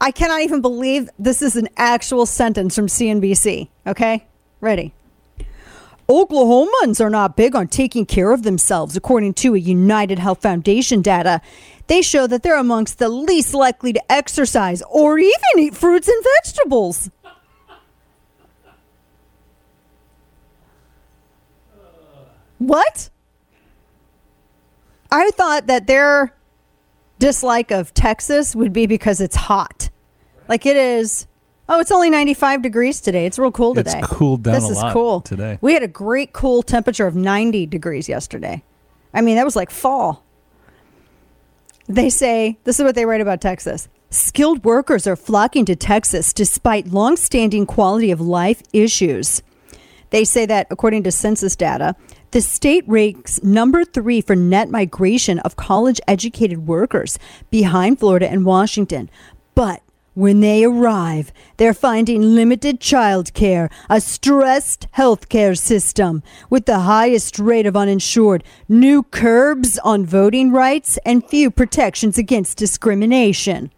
I cannot even believe this is an actual sentence from CNBC. Okay? Ready. Oklahomans are not big on taking care of themselves, according to a United Health Foundation data. They show that they're amongst the least likely to exercise or even eat fruits and vegetables. What? I thought that their dislike of Texas would be because it's hot. Like it is. Oh, it's only 95 degrees today. It's real cool today. It's cooled down This a is lot cool today. We had a great cool temperature of 90 degrees yesterday. I mean, that was like fall. They say, this is what they write about Texas. Skilled workers are flocking to Texas despite longstanding quality of life issues. They say that, according to census data, the state ranks number three for net migration of college educated workers behind Florida and Washington. But when they arrive, they're finding limited child care, a stressed healthcare system with the highest rate of uninsured, new curbs on voting rights, and few protections against discrimination.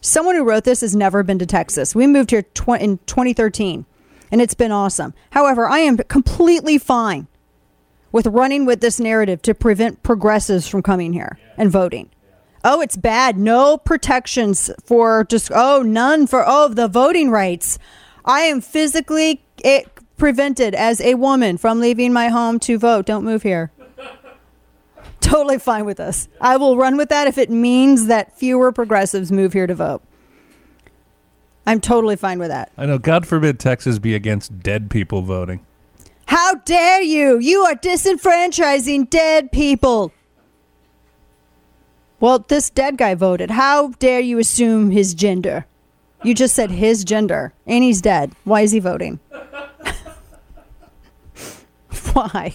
Someone who wrote this has never been to Texas. We moved here tw- in 2013, and it's been awesome. However, I am completely fine with running with this narrative to prevent progressives from coming here and voting. Oh, it's bad. No protections for just, oh, none for, oh, the voting rights. I am physically eh, prevented as a woman from leaving my home to vote. Don't move here. totally fine with this. I will run with that if it means that fewer progressives move here to vote. I'm totally fine with that. I know. God forbid Texas be against dead people voting. How dare you? You are disenfranchising dead people. Well, this dead guy voted. How dare you assume his gender? You just said his gender, and he's dead. Why is he voting? Why?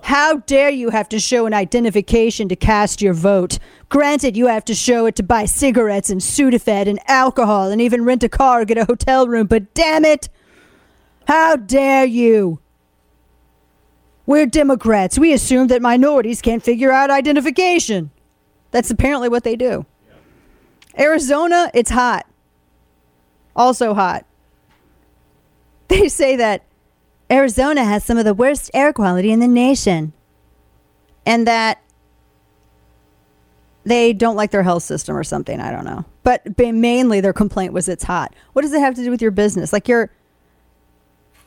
How dare you have to show an identification to cast your vote? Granted, you have to show it to buy cigarettes and Sudafed and alcohol and even rent a car or get a hotel room, but damn it! How dare you? We're Democrats. We assume that minorities can't figure out identification. That's apparently what they do. Arizona, it's hot. Also hot. They say that Arizona has some of the worst air quality in the nation. And that they don't like their health system or something. I don't know. But mainly their complaint was it's hot. What does it have to do with your business? Like you're.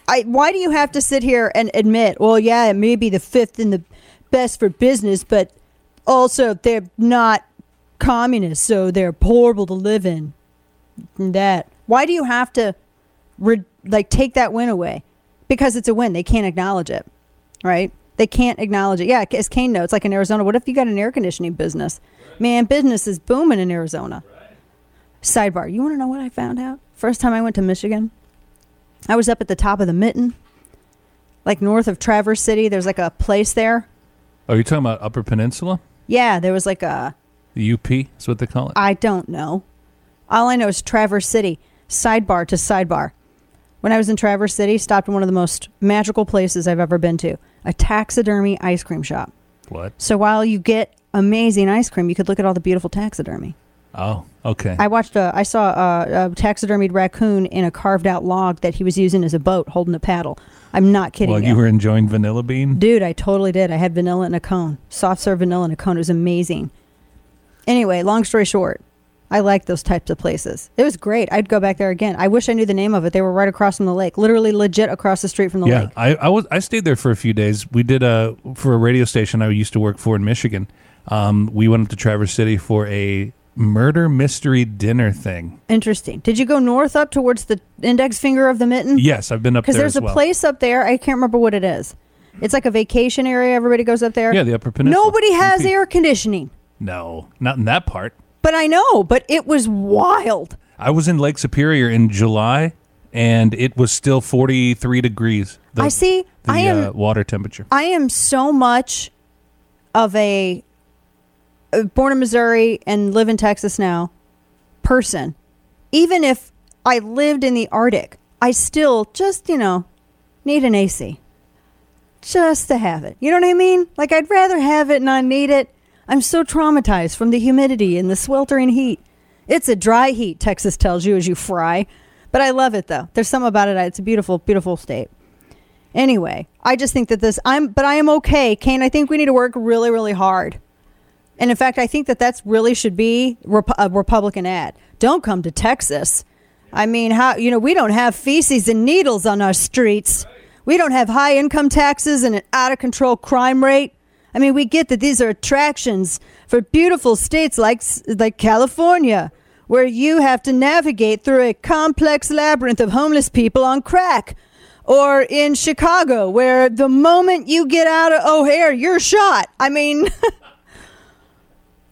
I, why do you have to sit here and admit, well, yeah, it may be the fifth in the best for business, but also they're not communists, so they're horrible to live in. That. Why do you have to, re- like, take that win away? Because it's a win. They can't acknowledge it, right? They can't acknowledge it. Yeah, as Kane notes, like in Arizona, what if you got an air conditioning business? Man, business is booming in Arizona. Sidebar, you want to know what I found out? First time I went to Michigan, I was up at the top of the Mitten, like north of Traverse City. There's like a place there. Oh, you're talking about Upper Peninsula? Yeah, there was like a, The UP is what they call it. I don't know. All I know is Traverse City. Sidebar to sidebar. When I was in Traverse City, stopped in one of the most magical places I've ever been to a taxidermy ice cream shop. What? So while you get amazing ice cream, you could look at all the beautiful taxidermy. Oh, okay. I watched a, I saw a, a taxidermied raccoon in a carved out log that he was using as a boat holding a paddle. I'm not kidding While you. you were enjoying Vanilla Bean? Dude, I totally did. I had vanilla in a cone, soft serve vanilla in a cone. It was amazing. Anyway, long story short, I like those types of places. It was great. I'd go back there again. I wish I knew the name of it. They were right across from the lake, literally legit across the street from the yeah, lake. I, I was I stayed there for a few days. We did a for a radio station I used to work for in Michigan. Um, we went up to Traverse City for a murder mystery dinner thing. Interesting. Did you go north up towards the index finger of the mitten? Yes, I've been up there. Because there's as a well. place up there. I can't remember what it is. It's like a vacation area. Everybody goes up there. Yeah, the Upper Peninsula. Nobody has air conditioning. No, not in that part. But I know, but it was wild. I was in Lake Superior in July, and it was still 43 degrees. The, I see. The I am. uh, water temperature. I am so much of a Uh, born in Missouri and live in Texas now person. Even if I lived in the Arctic, I still just, you know, need an AC. Just to have it. You know what I mean? Like I'd rather have it and not need it. I'm so traumatized from the humidity and the sweltering heat. It's a dry heat, Texas tells you as you fry. But I love it though. There's something about it. It's a beautiful, beautiful state. Anyway, I just think that this I'm but I am okay. Kane, I think we need to work really, really hard And in fact, I think that that's really should be a Republican ad. Don't come to Texas. I mean, how you know we don't have feces and needles on our streets. We don't have high income taxes and an out of control crime rate. I mean, we get that these are attractions for beautiful states like like California, where you have to navigate through a complex labyrinth of homeless people on crack. Or in Chicago, where the moment you get out of O'Hare, you're shot. I mean,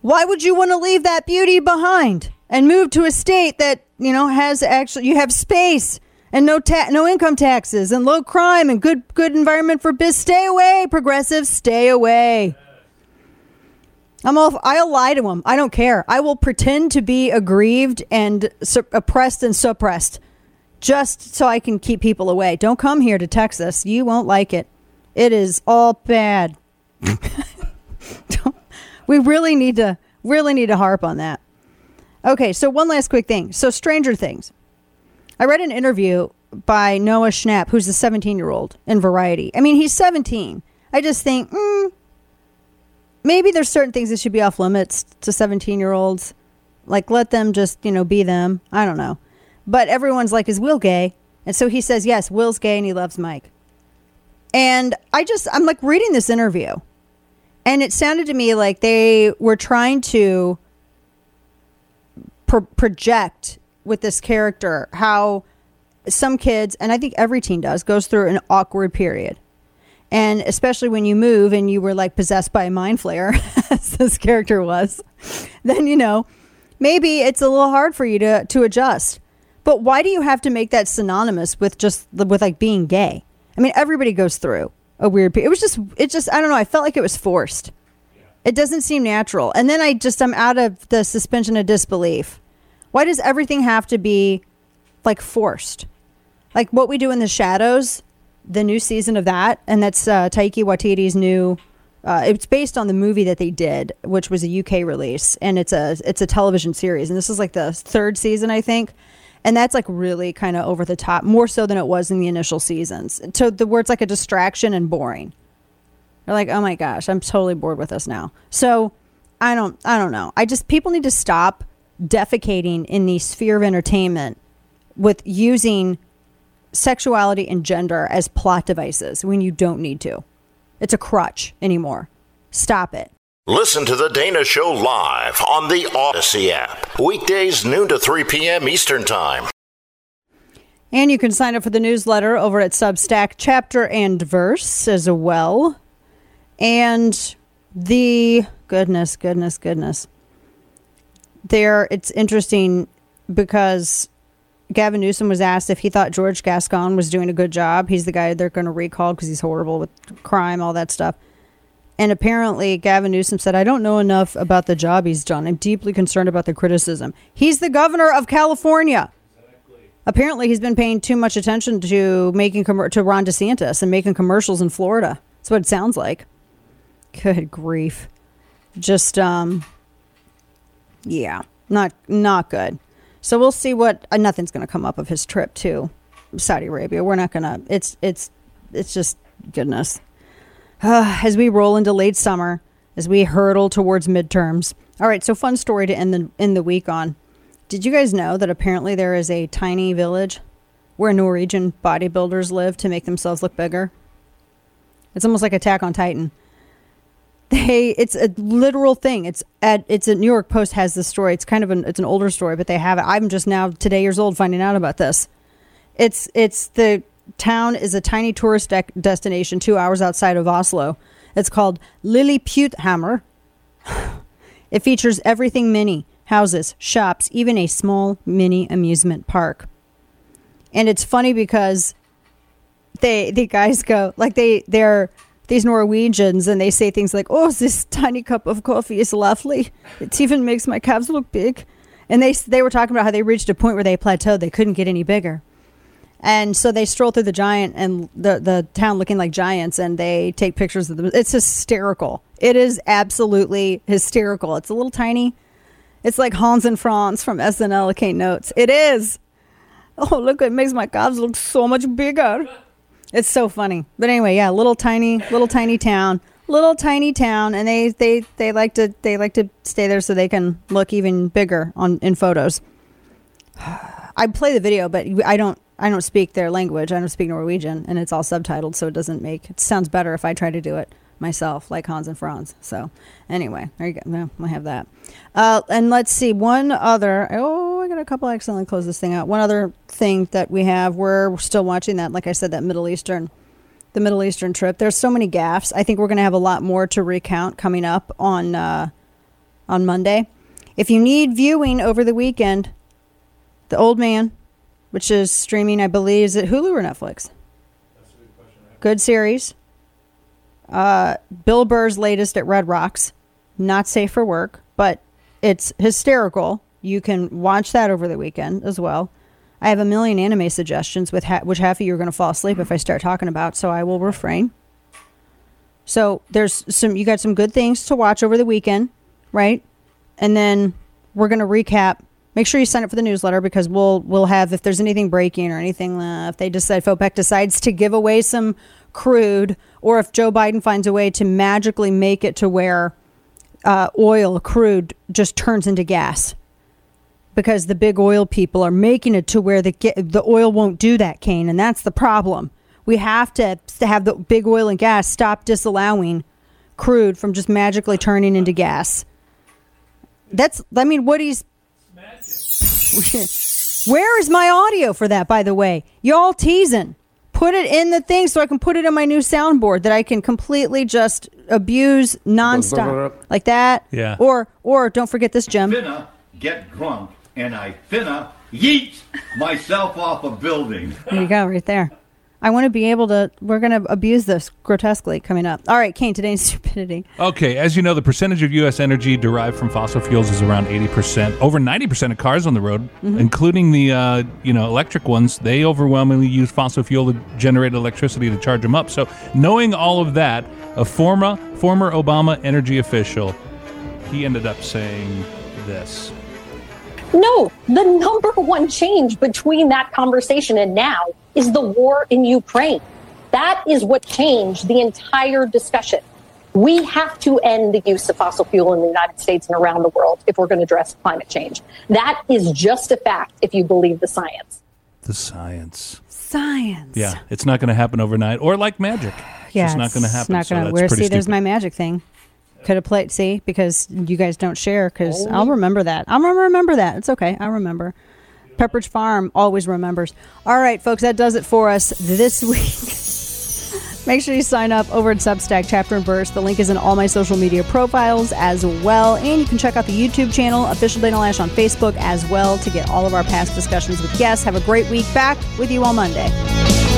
why would you want to leave that beauty behind and move to a state that you know has actually you have space and no ta- no income taxes and low crime and good good environment for biz stay away progressives stay away. I'm all i'll lie to them i don't care. I will pretend to be aggrieved and su- oppressed and suppressed just so i can keep people away. Don't come here to texas. You won't like it. It is all bad we really need to really need to harp on that okay so one last quick thing so stranger things I read an interview by Noah Schnapp, who's a 17 year old in Variety. I mean, he's 17. I just think, mm, maybe there's certain things that should be off limits to 17 year olds. Like, let them just, you know, be them. I don't know. But everyone's like, is Will gay? And so he says, yes, Will's gay and he loves Mike. And I just, I'm like reading this interview. And it sounded to me like they were trying to pro- project with this character how some kids, and I think every teen does, goes through an awkward period. And especially when you move and you were like possessed by a mind flayer, as this character was, then you know, maybe it's a little hard for you to, to adjust. But why do you have to make that synonymous with just with like being gay? I mean, everybody goes through a weird. It was just, it just, I don't know. I felt like it was forced. It doesn't seem natural. And then I just, I'm out of the suspension of disbelief. Why does everything have to be like forced? Like what we do in the shadows, the new season of that, and that's uh, Taika Waititi's new. Uh, it's based on the movie that they did, which was a UK release, and it's a it's a television series, and this is like the third season, I think, and that's like really kind of over the top, more so than it was in the initial seasons. So the word's like a distraction and boring. They're like, oh my gosh, I'm totally bored with this now. So I don't I don't know. I just people need to stop defecating in the sphere of entertainment with using sexuality and gender as plot devices when you don't need to. It's a crutch anymore. Stop it. Listen to The Dana Show live on the Audacy app. Weekdays, noon to 3 p.m. Eastern Time. And you can sign up for the newsletter over at Substack, chapter and verse as well. And the goodness, goodness, goodness. There, it's interesting because Gavin Newsom was asked if he thought George Gascon was doing a good job. He's the guy they're going to recall because he's horrible with crime, all that stuff. And apparently, Gavin Newsom said, I don't know enough about the job he's done. I'm deeply concerned about the criticism. He's the governor of California. Apparently, he's been paying too much attention to making com- to Ron DeSantis and making commercials in Florida. That's what it sounds like. Good grief. Just, um, yeah, not not good. So we'll see what uh, nothing's going to come up of his trip to Saudi Arabia. We're not going to. It's it's it's just goodness. Uh, as we roll into late summer, as we hurtle towards midterms. All right, so fun story to end the in the week on. Did you guys know that apparently there is a tiny village where Norwegian bodybuilders live to make themselves look bigger? It's almost like Attack on Titan. They it's a literal thing. It's at it's a New York Post has this story. It's kind of an it's an older story, but they have it. I'm just now today years old finding out about this. It's it's the town is a tiny tourist destination 2 hours outside of Oslo. It's called Lilleputthammer. It features everything mini, houses, shops, even a small mini amusement park. And it's funny because they the guys go like they they're these Norwegians and they say things like, "Oh, this tiny cup of coffee is lovely. It even makes my calves look big." And they they were talking about how they reached a point where they plateaued; they couldn't get any bigger. And so they stroll through the giant and the the town looking like giants, and they take pictures of them. It's hysterical. It is absolutely hysterical. It's a little tiny. It's like Hans and Franz from SNL. Okay, notes. It is. Oh, look! It makes my calves look so much bigger. It's so funny. But anyway, yeah, little tiny, little tiny town. little tiny town, and they they they like to they like to stay there so they can look even bigger on in photos. I play the video, but I don't I don't speak their language. I don't speak Norwegian, and it's all subtitled, so it doesn't make it sounds better if I try to do it myself, like Hans and Franz. So anyway, there you go. No, I have that. Uh, and let's see one other. Oh, I got a couple. I accidentally closed this thing out. One other thing that we have. We're still watching that. Like I said, that Middle Eastern, the Middle Eastern trip. There's so many gaffes. I think we're going to have a lot more to recount coming up on uh, on Monday. If you need viewing over the weekend, the Old Man, which is streaming, I believe, is it Hulu or Netflix? Good series. Uh, Bill Burr's latest at Red Rocks, not safe for work, but it's hysterical. You can watch that over the weekend as well. I have a million anime suggestions, with ha- which half of you are going to fall asleep if I start talking about, so I will refrain. So there's some you got some good things to watch over the weekend, right? And then we're going to recap. Make sure you sign up for the newsletter because we'll we'll have if there's anything breaking or anything uh, if they decide if OPEC decides to give away some crude or if Joe Biden finds a way to magically make it to where uh, oil crude just turns into gas because the big oil people are making it to where the the oil won't do that, Kane, and that's the problem. We have to, to have the big oil and gas stop disallowing crude from just magically turning into gas. That's, I mean, what he's. Where is my audio for that, by the way? Y'all teasing. Put it in the thing so I can put it in my new soundboard that I can completely just abuse nonstop. Like that. Yeah. Or, or don't forget this, Jim. finna get drunk and I finna yeet myself off a building. There you go, right there. I want to be able to. We're going to abuse this grotesquely coming up. All right, Kane. Today's stupidity. Okay, as you know, the percentage of U.S. energy derived from fossil fuels is around 80%. Over 90% of cars on the road, Mhm. including the uh, you know electric ones, they overwhelmingly use fossil fuel to generate electricity to charge them up. So, knowing all of that, a former former Obama energy official, he ended up saying this. No, the number one change between that conversation and now is the war in Ukraine. That is what changed the entire discussion. We have to end the use of fossil fuel in the United States and around the world if we're going to address climate change. That is just a fact if you believe the science. The science. Science. Yeah, it's not going to happen overnight, or like magic. It's yeah, just not going to it's happen. Not gonna. that's Where pretty see, there's my magic thing. Could have played. See, because you guys don't share. Because I'll oh. remember that. I'll remember remember that. It's okay. I remember. Pepperidge Farm always remembers. All right, folks, that does it for us this week. Make sure you sign up over at Substack Chapter and Verse. The link is in all my social media profiles as well. And you can check out the YouTube channel, Official Dana Loesch on Facebook as well to get all of our past discussions with guests. Have a great week. Back with you on Monday.